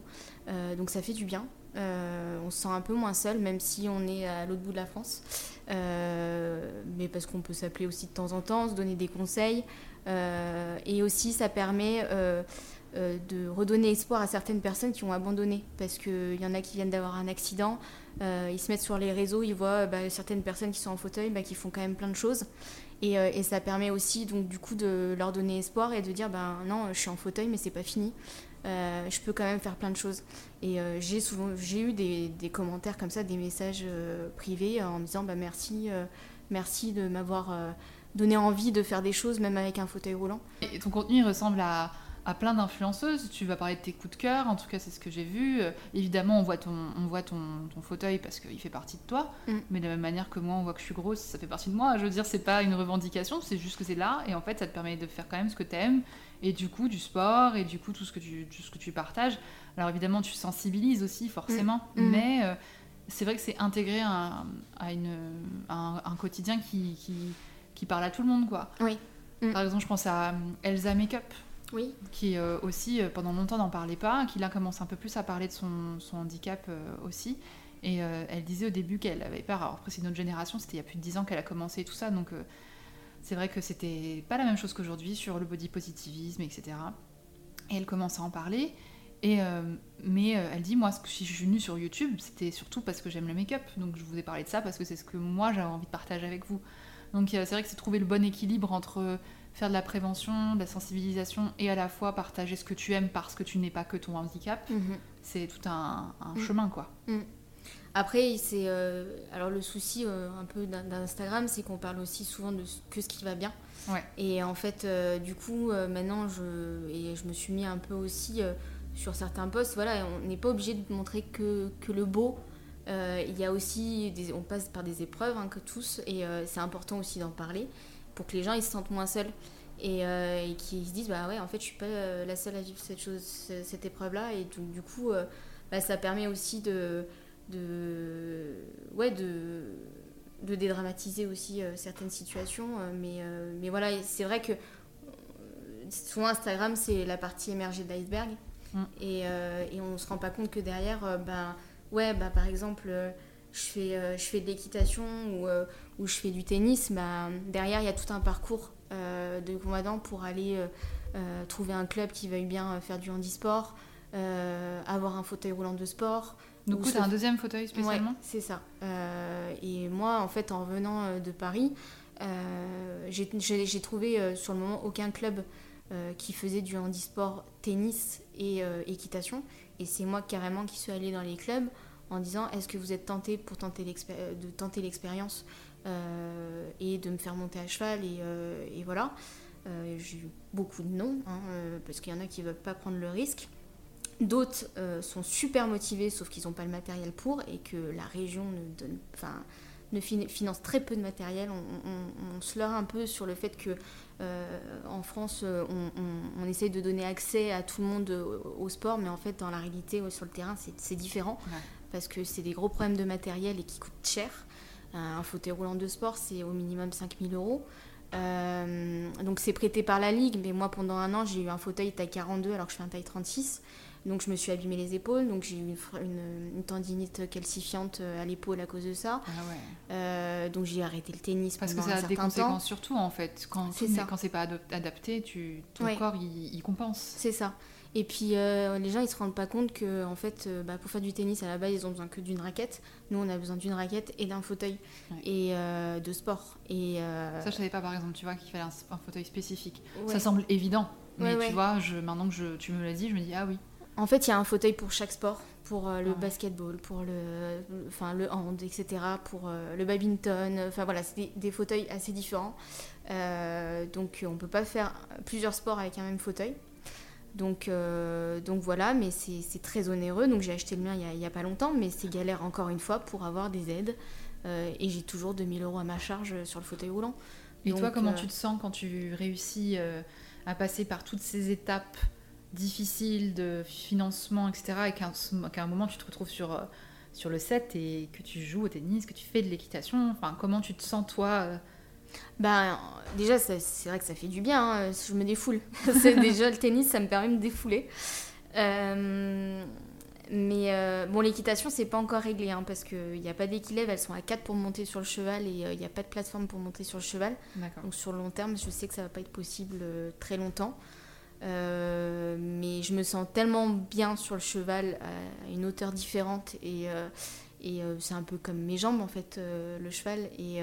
[SPEAKER 2] donc ça fait du bien. On se sent un peu moins seul, même si on est à l'autre bout de la France. mais parce qu'on peut s'appeler aussi de temps en temps, se donner des conseils. et aussi, ça permet euh, de redonner espoir à certaines personnes qui ont abandonné. Parce qu'il y en a qui viennent d'avoir un accident, euh, ils se mettent sur les réseaux, ils voient bah, certaines personnes qui sont en fauteuil, bah, qui font quand même plein de choses. Et, euh, et, ça permet aussi donc du coup de leur donner espoir et de dire ben non je suis en fauteuil mais c'est pas fini je peux quand même faire plein de choses et j'ai souvent j'ai eu des, des, commentaires comme ça des messages privés en me disant bah merci merci de m'avoir donné envie de faire des choses même avec un fauteuil roulant
[SPEAKER 1] et ton contenu ressemble à à plein d'influenceuses. Tu vas parler de tes coups de cœur, en tout cas c'est ce que j'ai vu. Euh, évidemment, on voit ton, on voit ton, ton fauteuil parce qu'il fait partie de toi, mm. mais de la même manière que moi, on voit que je suis grosse, ça fait partie de moi. Je veux dire, c'est pas une revendication, c'est juste que c'est là, et en fait, ça te permet de faire quand même ce que tu aimes, et du coup, du sport, et du coup, tout ce que tu, tout ce que tu partages. Alors évidemment, tu sensibilises aussi, forcément, mm. Mm. mais euh, c'est vrai que c'est intégré à, une, un, quotidien qui, qui, qui, parle à tout le monde, quoi.
[SPEAKER 2] Oui.
[SPEAKER 1] Par exemple, je pense à Elsa Makeup
[SPEAKER 2] oui.
[SPEAKER 1] qui euh, aussi, euh, pendant longtemps, n'en parlait pas, qui là commence un peu plus à parler de son, son handicap euh, aussi. Et elle disait au début qu'elle avait peur. Alors après, c'est notre génération, c'était il y a plus de 10 ans qu'elle a commencé tout ça, donc c'est vrai que c'était pas la même chose qu'aujourd'hui sur le body positivisme, etc. Et elle commence à en parler. Et, mais elle dit, moi, si je suis venue sur YouTube, c'était surtout parce que j'aime le make-up. Donc je vous ai parlé de ça parce que c'est ce que moi j'avais envie de partager avec vous. Donc c'est vrai que c'est trouver le bon équilibre entre faire de la prévention, de la sensibilisation et à la fois partager ce que tu aimes parce que tu n'es pas que ton handicap, mhm. c'est tout un, mhm. chemin quoi. Mhm.
[SPEAKER 2] Après, c'est euh, alors le souci euh, un peu d'Instagram, c'est qu'on parle aussi souvent de que ce qui va bien. Et en fait, euh, du coup, maintenant, je et je me suis mis un peu aussi sur certains posts. Voilà, on n'est pas obligé de montrer que, que le beau. il y a aussi, des, on passe par des épreuves hein, que tous, et c'est important aussi d'en parler pour que les gens ils se sentent moins seuls et, et qu'ils se disent bah ouais en fait je suis pas la seule à vivre cette chose cette épreuve là et du coup bah, ça permet aussi de de ouais de de dédramatiser aussi certaines situations mais mais voilà c'est vrai que souvent Instagram c'est la partie émergée de l'iceberg mm. et, et on se rend pas compte que derrière ben ouais bah par exemple je fais, je fais de l'équitation ou, où je fais du tennis, bah, derrière, il y a tout un parcours euh, de combattants pour aller euh, euh, trouver un club qui veuille bien faire du handisport, avoir un fauteuil roulant de sport.
[SPEAKER 1] Donc, tu as un deuxième fauteuil spécialement
[SPEAKER 2] C'est ça. et moi, en fait, en revenant de Paris, j'ai trouvé sur le moment aucun club qui faisaient du handisport, tennis et équitation. Et c'est moi carrément qui suis allée dans les clubs en disant est-ce que vous êtes tenté pour tenter de tenter l'expérience et de me faire monter à cheval et, voilà. J'ai eu beaucoup de non, hein, parce qu'il y en a qui ne veulent pas prendre le risque. D'autres euh, sont super motivés, sauf qu'ils n'ont pas le matériel pour, et que la région ne, donne, ne finance très peu de matériel. On, se leurre un peu sur le fait que euh, en France, euh, on, essaye de donner accès à tout le monde au, sport, mais en fait, dans la réalité, sur le terrain, c'est différent, parce que c'est des gros problèmes de matériel et qui coûtent cher. Un fauteuil roulant de sport, c'est au minimum 5000 euros. donc c'est prêté par la ligue, mais moi pendant un an j'ai eu un fauteuil taille 42 alors que je fais un taille 36. Donc je me suis abîmé les épaules, donc j'ai eu une, tendinite calcifiante euh, à l'épaule à cause de ça. Ah euh, donc j'ai arrêté le tennis
[SPEAKER 1] Parce que ça a des conséquences surtout en fait. Quand c'est quand c'est pas adapté, tu, ton corps il, compense.
[SPEAKER 2] C'est ça. Et puis euh, les gens ils se rendent pas compte que en fait bah, pour faire du tennis à la base ils ont besoin que d'une raquette. Nous on a besoin d'une raquette et d'un fauteuil et de sport. Et
[SPEAKER 1] ça je savais pas par exemple tu vois qu'il fallait un, fauteuil spécifique. Ça semble évident. Mais tu vois, je, maintenant que je, tu me l'as dit, je me dis, ah oui,
[SPEAKER 2] en fait, il y a un fauteuil pour chaque sport, pour euh, le ah basketball, pour le, enfin, le hand, etc., pour euh, le badminton. Enfin voilà, c'est des, fauteuils assez différents. Euh, donc on ne peut pas faire plusieurs sports avec un même fauteuil. Donc, donc voilà, mais c'est très onéreux. Donc j'ai acheté le mien il n'y a, pas longtemps, mais c'est galère encore une fois pour avoir des aides. et j'ai toujours 2000 euros à ma charge sur le fauteuil roulant.
[SPEAKER 1] Et toi, comment tu te sens quand tu réussis à passer par toutes ces étapes difficile de financement, etc., et qu'à un, moment tu te retrouves sur, euh, sur le set et que tu joues au tennis, que tu fais de l'équitation, enfin, comment tu te sens toi euh?
[SPEAKER 2] Ben, déjà, c'est vrai que ça fait du bien, hein, je me défoule. déjà, le tennis, ça me permet de me défouler. Euh, mais bon, l'équitation, c'est pas encore réglé, hein, parce qu'il n'y a pas d'équilibre, elles sont à 4 pour monter sur le cheval et il n'y a pas de plateforme pour monter sur le cheval. Donc sur le long terme, je sais que ça va pas être possible très longtemps. Euh, mais je me sens tellement bien sur le cheval à une hauteur différente et, euh, et euh, c'est un peu comme mes jambes en fait le cheval et,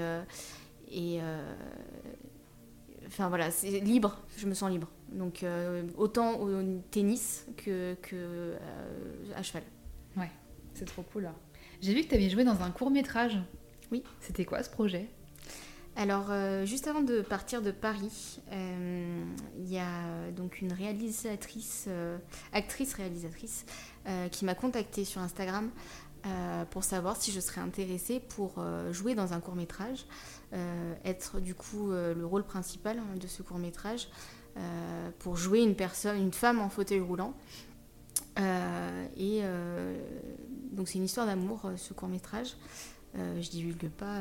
[SPEAKER 2] et enfin voilà c'est libre je me sens libre. Donc autant au tennis que, que à cheval.
[SPEAKER 1] Ouais c'est trop cool j'ai vu que tu avais joué dans un court métrage.
[SPEAKER 2] Oui.
[SPEAKER 1] C'était quoi ce projet?
[SPEAKER 2] Alors, euh, juste avant de partir de Paris, euh, il y a donc une réalisatrice, euh, actrice réalisatrice, qui m'a contactée sur Instagram pour savoir si je serais intéressée pour jouer dans un court métrage, être du coup le rôle principal hein, de ce court métrage, pour jouer une personne, une femme en fauteuil roulant. et donc c'est une histoire d'amour, ce court métrage. Euh, je divulgue pas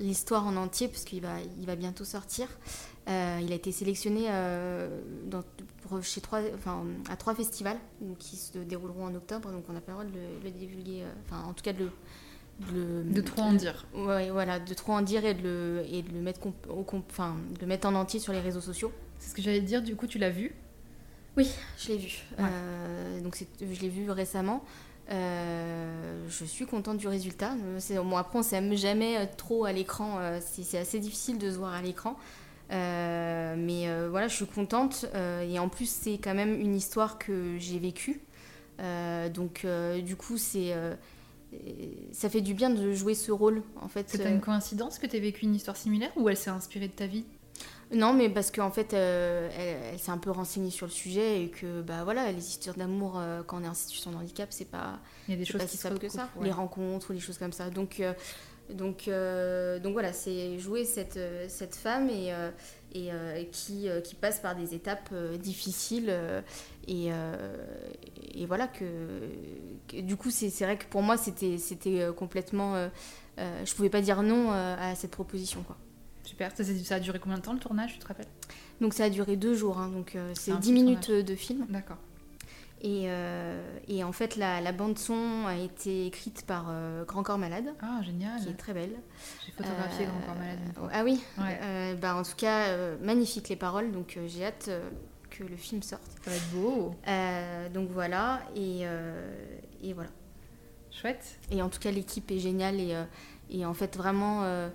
[SPEAKER 2] l'histoire le, le, en entier parce qu'il va, il va bientôt sortir. Euh, il a été sélectionné euh, dans, chez trois, enfin, à trois festivals qui se dérouleront en octobre, donc on n'a pas le droit de le, divulguer, enfin en tout cas de
[SPEAKER 1] le, de trop en dire.
[SPEAKER 2] Ouais, voilà, de trop en dire et de le, et de le mettre, au, enfin, de le mettre en entier sur les réseaux sociaux.
[SPEAKER 1] C'est ce que j'allais dire, du coup tu l'as vu?
[SPEAKER 2] Oui, je l'ai vu. donc je l'ai vu récemment. Euh, je suis contente du résultat. Bon, après, on s'aime jamais euh, trop à l'écran. Euh, c'est assez difficile de se voir à l'écran. mais voilà, je suis contente. et en plus, c'est quand même une histoire que j'ai vécue. donc, du coup, c'est ça fait du bien de jouer ce rôle. En fait,
[SPEAKER 1] une coïncidence que tu aies vécu une histoire similaire ou elle s'est inspirée de ta vie?
[SPEAKER 2] Non, mais parce qu'en fait, euh, elle, s'est un peu renseignée sur le sujet et que, bah voilà, les histoires d'amour euh, quand on est en situation de handicap, c'est pas.
[SPEAKER 1] Il y a des choses
[SPEAKER 2] qui que ça. Les rencontres ou les choses comme ça. Donc, euh, donc, donc voilà, c'est jouer cette, cette femme et, et qui, qui passe par des étapes difficiles. et, et voilà, que, du coup, c'est vrai que pour moi, c'était complètement. je pouvais pas dire non à cette proposition, quoi.
[SPEAKER 1] Super. Ça, a duré combien de temps le tournage, tu te rappelles?
[SPEAKER 2] Donc ça a duré deux jours, hein, donc euh, c'est 10 minutes de film.
[SPEAKER 1] D'accord.
[SPEAKER 2] Et, euh, et, en fait, la, bande-son a été écrite par euh, Grand Corps Malade.
[SPEAKER 1] Ah, génial.
[SPEAKER 2] Qui est très belle.
[SPEAKER 1] J'ai photographié Grand Corps Malade.
[SPEAKER 2] Ah oui bah, En tout cas, magnifique les paroles, donc j'ai hâte que le film sorte.
[SPEAKER 1] Ça va être beau.
[SPEAKER 2] donc voilà, et, et, voilà.
[SPEAKER 1] Chouette.
[SPEAKER 2] Et en tout cas, l'équipe est géniale et, et en fait, vraiment euh,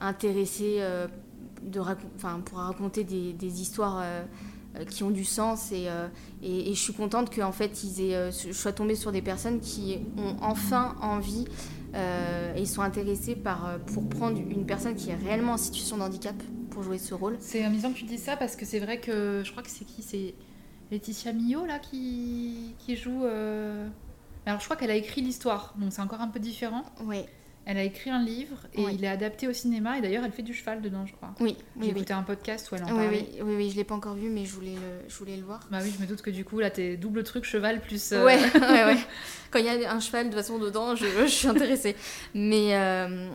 [SPEAKER 2] intéressé euh, de enfin, pour raconter des, des histoires qui ont du sens et, et, et, je suis contente qu'en fait ils aient, je sois tombée sur des personnes qui ont enfin envie et ils sont intéressés par, pour prendre une personne qui est réellement en situation de handicap pour jouer ce rôle.
[SPEAKER 1] C'est amusant que tu dis ça parce que c'est vrai que je crois que c'est qui? C'est Laetitia Millot là qui, qui joue. Euh, alors je crois qu'elle a écrit l'histoire, donc c'est encore un peu différent.
[SPEAKER 2] Oui.
[SPEAKER 1] Elle a écrit un livre et il est adapté au cinéma et d'ailleurs elle fait du cheval dedans, je crois.
[SPEAKER 2] Oui.
[SPEAKER 1] J'ai écouté un podcast où elle en
[SPEAKER 2] oui,
[SPEAKER 1] parlait.
[SPEAKER 2] Oui, oui, oui, je l'ai pas encore vu, mais je voulais le, je voulais le voir.
[SPEAKER 1] Bah oui, je me doute que du coup là t'es double truc cheval plus. Euh,
[SPEAKER 2] ouais, ouais, ouais. Quand il y a un cheval de toute façon dedans, je, je suis intéressée. mais euh,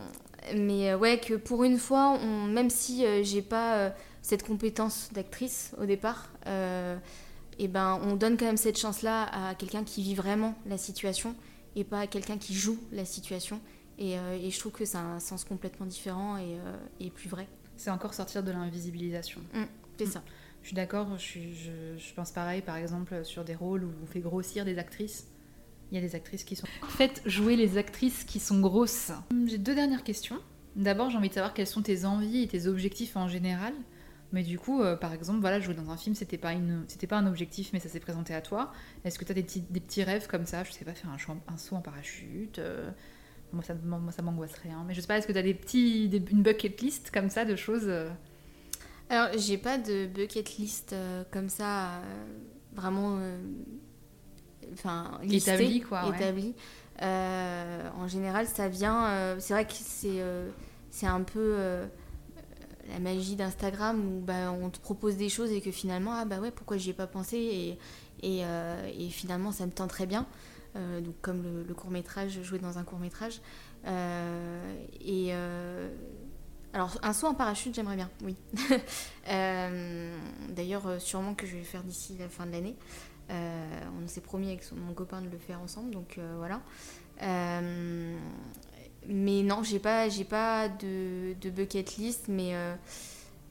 [SPEAKER 2] mais ouais, que pour une fois, on, même si j'ai pas cette compétence d'actrice au départ et ben on donne quand même cette chance-là à quelqu'un qui vit vraiment la situation et pas à quelqu'un qui joue la situation. Et, euh, je trouve que ça a un sens complètement différent et, euh, plus vrai.
[SPEAKER 1] C'est encore sortir de l'invisibilisation.
[SPEAKER 2] Mmh, c'est
[SPEAKER 1] mmh.
[SPEAKER 2] ça.
[SPEAKER 1] Je suis d'accord, je, je, pense pareil par exemple sur des rôles où on fait grossir des actrices. Il y a des actrices qui sont... Faites jouer les actrices qui sont grosses. J'ai deux dernières questions. D'abord, j'ai envie de savoir quelles sont tes envies et tes objectifs en général. Mais du coup, euh, par exemple, voilà, jouer dans un film, c'était pas une, c'était pas un objectif, mais ça s'est présenté à toi. Est-ce que tu as des petits, des petits rêves comme ça? Je sais pas, faire un, un saut en parachute. Euh, moi, ça, moi, ça m'angoisserait. Hein. Mais je sais pas, est-ce que tu as des petits, une bucket list comme ça de choses euh?
[SPEAKER 2] Alors, j'ai pas de bucket list comme ça, vraiment, enfin,
[SPEAKER 1] établi quoi.
[SPEAKER 2] Établi. en général, ça vient. c'est vrai que c'est, c'est un peu la magie d'Instagram où bah, on te propose des choses et que finalement, ah bah ouais, pourquoi j'y ai pas pensé et, et, euh, et, finalement ça me tend très bien. Euh, donc comme le, court métrage, jouer dans un court métrage. Euh, et alors un saut en parachute, j'aimerais bien, oui. D'ailleurs, sûrement que je vais le faire d'ici la fin de l'année. on s'est promis avec mon copain de le faire ensemble, donc voilà mais non, j'ai pas, j'ai pas de, de, bucket list, mais, euh,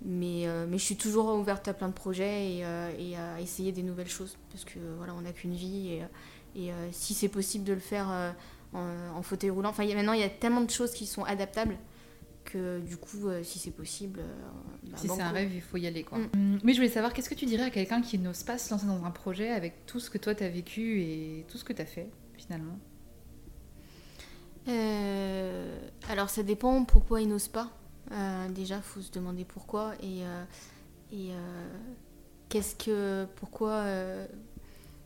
[SPEAKER 2] mais, euh, mais je suis toujours ouverte à plein de projets et, euh, à essayer des nouvelles choses. Parce que voilà, on n'a qu'une vie et si c'est possible de le faire en, fauteuil roulant, enfin maintenant il y a tellement de choses qui sont adaptables que du coup, si c'est possible.
[SPEAKER 1] Bah, si c'est un rêve, il faut y aller. Quoi. Mm. Mm. Mais je voulais savoir, qu'est-ce que tu dirais à quelqu'un qui n'ose pas se lancer dans un projet avec tout ce que toi tu as vécu et tout ce que tu as fait finalement?
[SPEAKER 2] Euh, alors ça dépend pourquoi ils n'osent pas. Euh, déjà, il faut se demander pourquoi et, euh, et qu'est-ce que pourquoi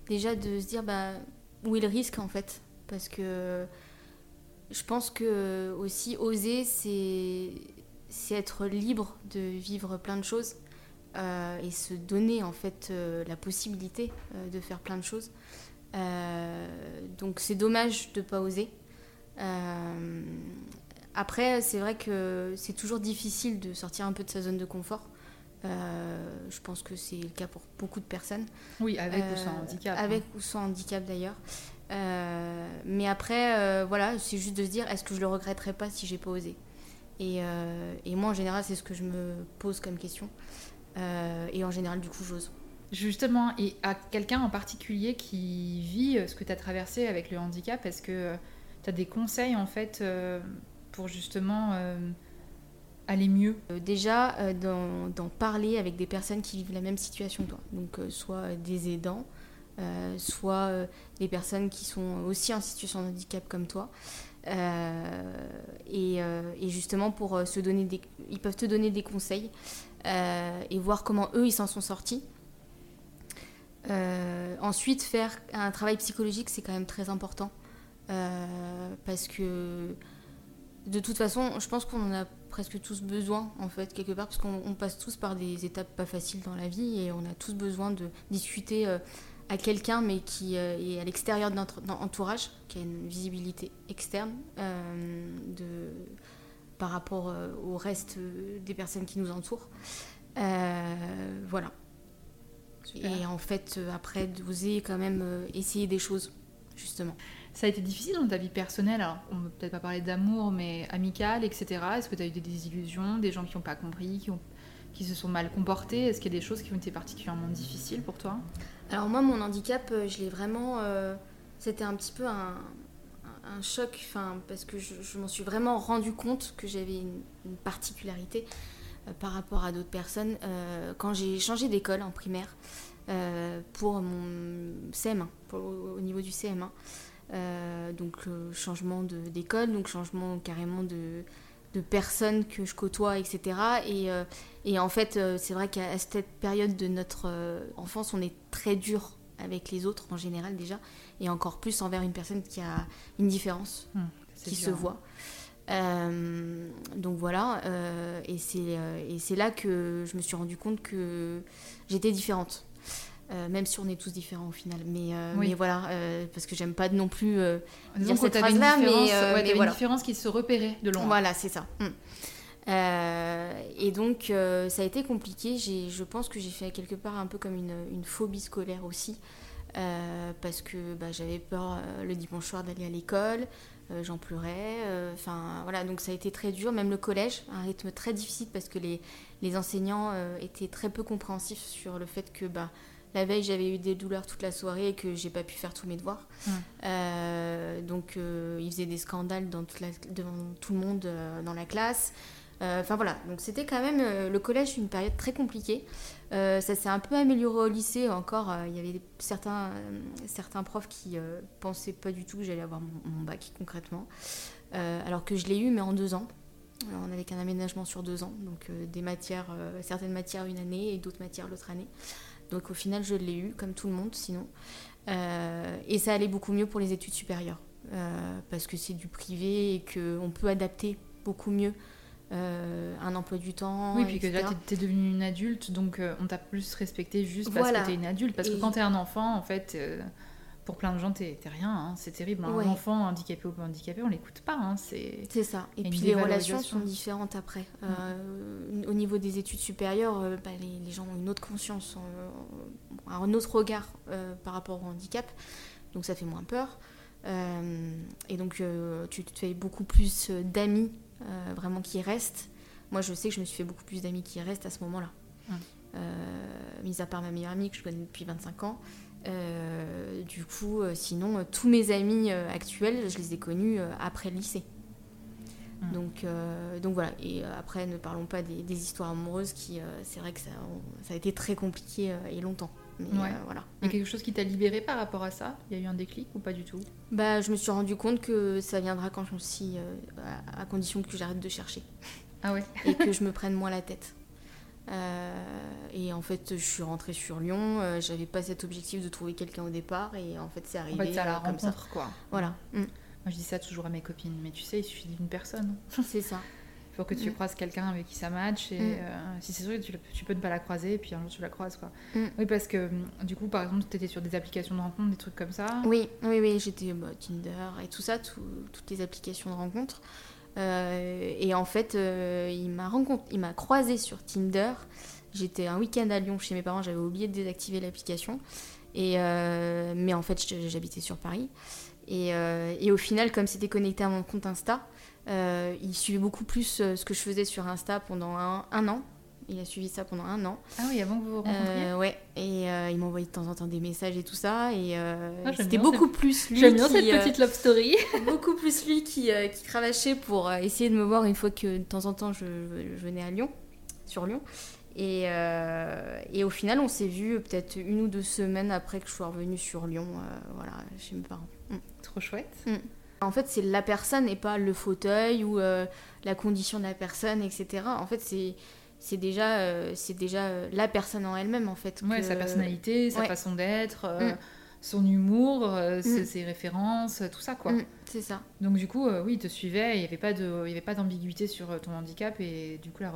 [SPEAKER 2] déjà de se dire bah, où est le risque en fait. Parce que je pense que aussi oser c'est être libre de vivre plein de choses et se donner en fait la possibilité de faire plein de choses. Donc c'est dommage de pas oser. Euh, après, c'est vrai que c'est toujours difficile de sortir un peu de sa zone de confort. Euh, je pense que c'est le cas pour beaucoup de personnes.
[SPEAKER 1] Oui, avec ou sans euh, handicap.
[SPEAKER 2] Avec ou sans handicap d'ailleurs. mais après, voilà, c'est juste de se dire est-ce que je le regretterais pas si j'ai pas osé? Et, et, moi, en général, c'est ce que je me pose comme question. et en général, du coup, j'ose.
[SPEAKER 1] Justement, et à quelqu'un en particulier qui vit ce que tu as traversé avec le handicap, est-ce que tu as des conseils en fait euh, pour justement euh, aller mieux
[SPEAKER 2] euh, Déjà, d'en parler avec des personnes qui vivent la même situation que toi. Donc, soit des aidants, soit des personnes qui sont aussi en situation de handicap comme toi. Et, et, justement, pour se donner des, ils peuvent te donner des conseils et voir comment eux, ils s'en sont sortis. ensuite, faire un travail psychologique, c'est quand même très important. Euh, parce que de toute façon, je pense qu'on en a presque tous besoin, en fait, quelque part, parce qu'on passe tous par des étapes pas faciles dans la vie et on a tous besoin de discuter euh, à quelqu'un, mais qui euh, est à l'extérieur de notre entourage, qui a une visibilité externe de, par rapport au reste des personnes qui nous entourent. voilà. Et en fait, après, d'oser quand même essayer des choses, justement.
[SPEAKER 1] Ça a été difficile dans ta vie personnelle Alors, on ne peut peut-être pas parler d'amour, mais amical, etc. Est-ce que tu as eu des désillusions, des gens qui n'ont pas compris, qui, ont, qui se sont mal comportés? Est-ce qu'il y a des choses qui ont été particulièrement difficiles pour toi?
[SPEAKER 2] Alors, moi, mon handicap, euh, je l'ai vraiment. Euh, c'était un petit peu un, choc, parce que je, m'en suis vraiment rendu compte que j'avais une, particularité. par rapport à d'autres personnes. quand j'ai changé d'école en primaire pour mon CM1, au niveau du CM1, donc changement d'école, donc changement carrément de, de personnes que je côtoie, etc. Et, et en fait, c'est vrai qu'à cette période de notre enfance, on est très dur avec les autres en général déjà, et encore plus envers une personne qui a une différence, hum, qui se voit. Euh, donc voilà, euh, euh, et c'est là que je me suis rendu compte que j'étais différente. Même si on est tous différents au final. Mais, mais voilà, parce que j'aime pas non plus
[SPEAKER 1] dire cette phrase-là, mais, mais voilà. une différence qui se repérait de loin.
[SPEAKER 2] Voilà, c'est ça. Hum. et donc, ça a été compliqué. Je pense que j'ai fait quelque part un peu comme une, une phobie scolaire aussi. Euh, parce que bah, j'avais peur euh, le dimanche soir d'aller à l'école, euh, j'en pleurais. Enfin voilà, donc ça a été très dur, même le collège, un rythme très difficile parce que les, les enseignants étaient très peu compréhensifs sur le fait que bah, la veille j'avais eu des douleurs toute la soirée et que j'ai pas pu faire tous mes devoirs. donc ils faisaient des scandales dans toute devant tout le monde dans la classe. Enfin voilà, donc c'était quand même le collège une période très compliquée. Euh, ça s'est un peu amélioré au lycée encore. Euh, il y avait certains, euh, certains profs qui pensaient pas du tout que j'allais avoir mon, bac concrètement. alors que je l'ai eu, mais en deux ans. on avait qu'un aménagement sur deux ans. Donc des matières, certaines matières une année et d'autres matières l'autre année. Donc au final, je l'ai eu, comme tout le monde sinon. et ça allait beaucoup mieux pour les études supérieures. parce que c'est du privé et qu'on peut adapter beaucoup mieux euh, un emploi du temps.
[SPEAKER 1] Oui, puis que là, tu es, devenue une adulte, donc euh, on t'a plus respecté juste parce que tu es une adulte. Parce que quand tu es un enfant, en fait, euh, pour plein de gens, tu rien. Hein. c'est terrible. Un enfant handicapé ou pas handicapé, on l'écoute pas. Hein.
[SPEAKER 2] c'est ça. Et puis les relations sont différentes après. Mm. Au niveau des études supérieures, bah, les, gens ont une autre conscience, un autre regard par rapport au handicap. Donc ça fait moins peur. et donc tu te fais beaucoup plus d'amis euh, vraiment qui restent. Moi, je sais que je me suis fait beaucoup plus d'amis qui restent à ce moment-là. Euh, mis à part ma meilleure amie que je connais depuis 25 ans. Euh, du coup, sinon, tous mes amis actuels, je les ai connus après le lycée. Donc, donc voilà. Et après, ne parlons pas des, des histoires amoureuses qui, c'est vrai que ça, ça, a été très compliqué et longtemps.
[SPEAKER 1] Mais voilà. Il y a quelque chose qui t'a libéré par rapport à ça? Il y a eu un déclic ou pas du tout?
[SPEAKER 2] Bah, Je me suis rendu compte que ça viendra quand je suis. à condition que j'arrête de chercher.
[SPEAKER 1] Ah ouais
[SPEAKER 2] Et que je me prenne moins la tête. Euh, et en fait, je suis rentrée sur Lyon. Euh, j'avais pas cet objectif de trouver quelqu'un au départ. Et en fait, c'est arrivé. En fait,
[SPEAKER 1] à la euh, comme rencontre, quoi.
[SPEAKER 2] Voilà. Mm.
[SPEAKER 1] Moi, je dis ça toujours à mes copines. Mais tu sais, il suffit d'une personne.
[SPEAKER 2] C'est ça.
[SPEAKER 1] Il faut que tu mm. croises quelqu'un avec qui ça match. Et mm. si c'est sûr, tu, tu, peux ne pas la croiser. Et puis un jour, tu la croises, quoi. Oui, parce que du coup, par exemple, tu étais sur des applications de rencontre, des trucs comme ça.
[SPEAKER 2] Oui, oui, oui. J'étais bah, Tinder et tout ça, toutes les applications de rencontre. Euh, et en fait, euh, il m'a il m'a croisé sur Tinder. J'étais un week-end à Lyon chez mes parents, j'avais oublié de désactiver l'application. Et euh, mais en fait, j'habitais sur Paris. Et, au final, comme c'était connecté à mon compte Insta, il suivait beaucoup plus ce que je faisais sur Insta pendant un an. Il a suivi ça pendant un an.
[SPEAKER 1] Ah oui, avant que vous vous rencontriez
[SPEAKER 2] euh, Ouais, et euh, il m'envoyait de temps en temps des messages et tout ça. Et euh, ah, c'était beaucoup plus lui.
[SPEAKER 1] J'aime bien cette petite love story.
[SPEAKER 2] beaucoup plus lui qui, qui cravachait pour essayer de me voir une fois que de temps en temps je, venais à Lyon, sur Lyon. Et, et au final, on s'est vu peut-être une ou deux semaines après que je sois revenue sur Lyon, voilà, chez mes parents.
[SPEAKER 1] Mm. Trop chouette.
[SPEAKER 2] Mm. En fait, c'est la personne et pas le fauteuil ou la condition de la personne, etc. En fait, c'est c'est déjà, euh, c'est déjà euh, la personne en elle-même en fait.
[SPEAKER 1] Ouais, sa personnalité, sa façon d'être, euh, mm. son humour, mm. ses, références, tout ça quoi. Mm,
[SPEAKER 2] c'est ça.
[SPEAKER 1] Donc du coup, oui, il te suivait, il n'y avait pas de, il y avait pas d'ambiguïté sur ton handicap et du coup la,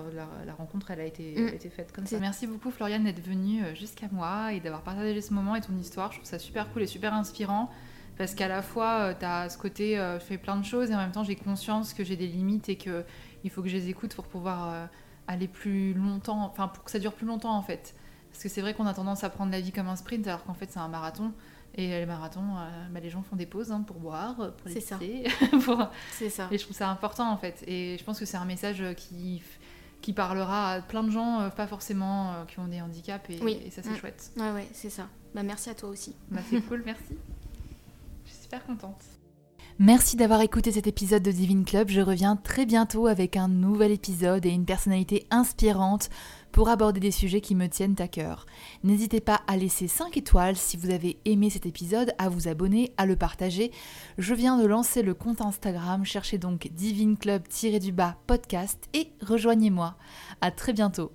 [SPEAKER 1] la, rencontre elle a été, été faite comme ça. Merci beaucoup Floriane d'être venue jusqu'à moi et d'avoir partagé ce moment et ton histoire. Je trouve ça super cool et super inspirant parce qu'à la fois tu as ce côté, je fais plein de choses et en même temps j'ai conscience que j'ai des limites et que il faut que je les écoute pour pouvoir aller plus longtemps, enfin pour que ça dure plus longtemps en fait. Parce que c'est vrai qu'on a tendance à prendre la vie comme un sprint alors qu'en fait c'est un marathon. Et les marathons, euh, bah, les gens font des pauses hein, pour boire, pour les
[SPEAKER 2] C'est ça.
[SPEAKER 1] Et je trouve ça important en fait. Et je pense que c'est un message qui, qui parlera à plein de gens, euh, pas forcément euh, qui ont des handicaps. Et, et ça c'est mm. chouette.
[SPEAKER 2] Ouais, ouais, c'est ça. Bah, merci à toi aussi.
[SPEAKER 1] Bah, c'est cool, merci. Je suis super contente. Merci d'avoir écouté cet épisode de Divine Club. Je reviens très bientôt avec un nouvel épisode et une personnalité inspirante pour aborder des sujets qui me tiennent à cœur. N'hésitez pas à laisser 5 étoiles si vous avez aimé cet épisode, à vous abonner, à le partager. Je viens de lancer le compte Instagram, cherchez donc Divine Club-du-bas podcast et rejoignez-moi. À très bientôt.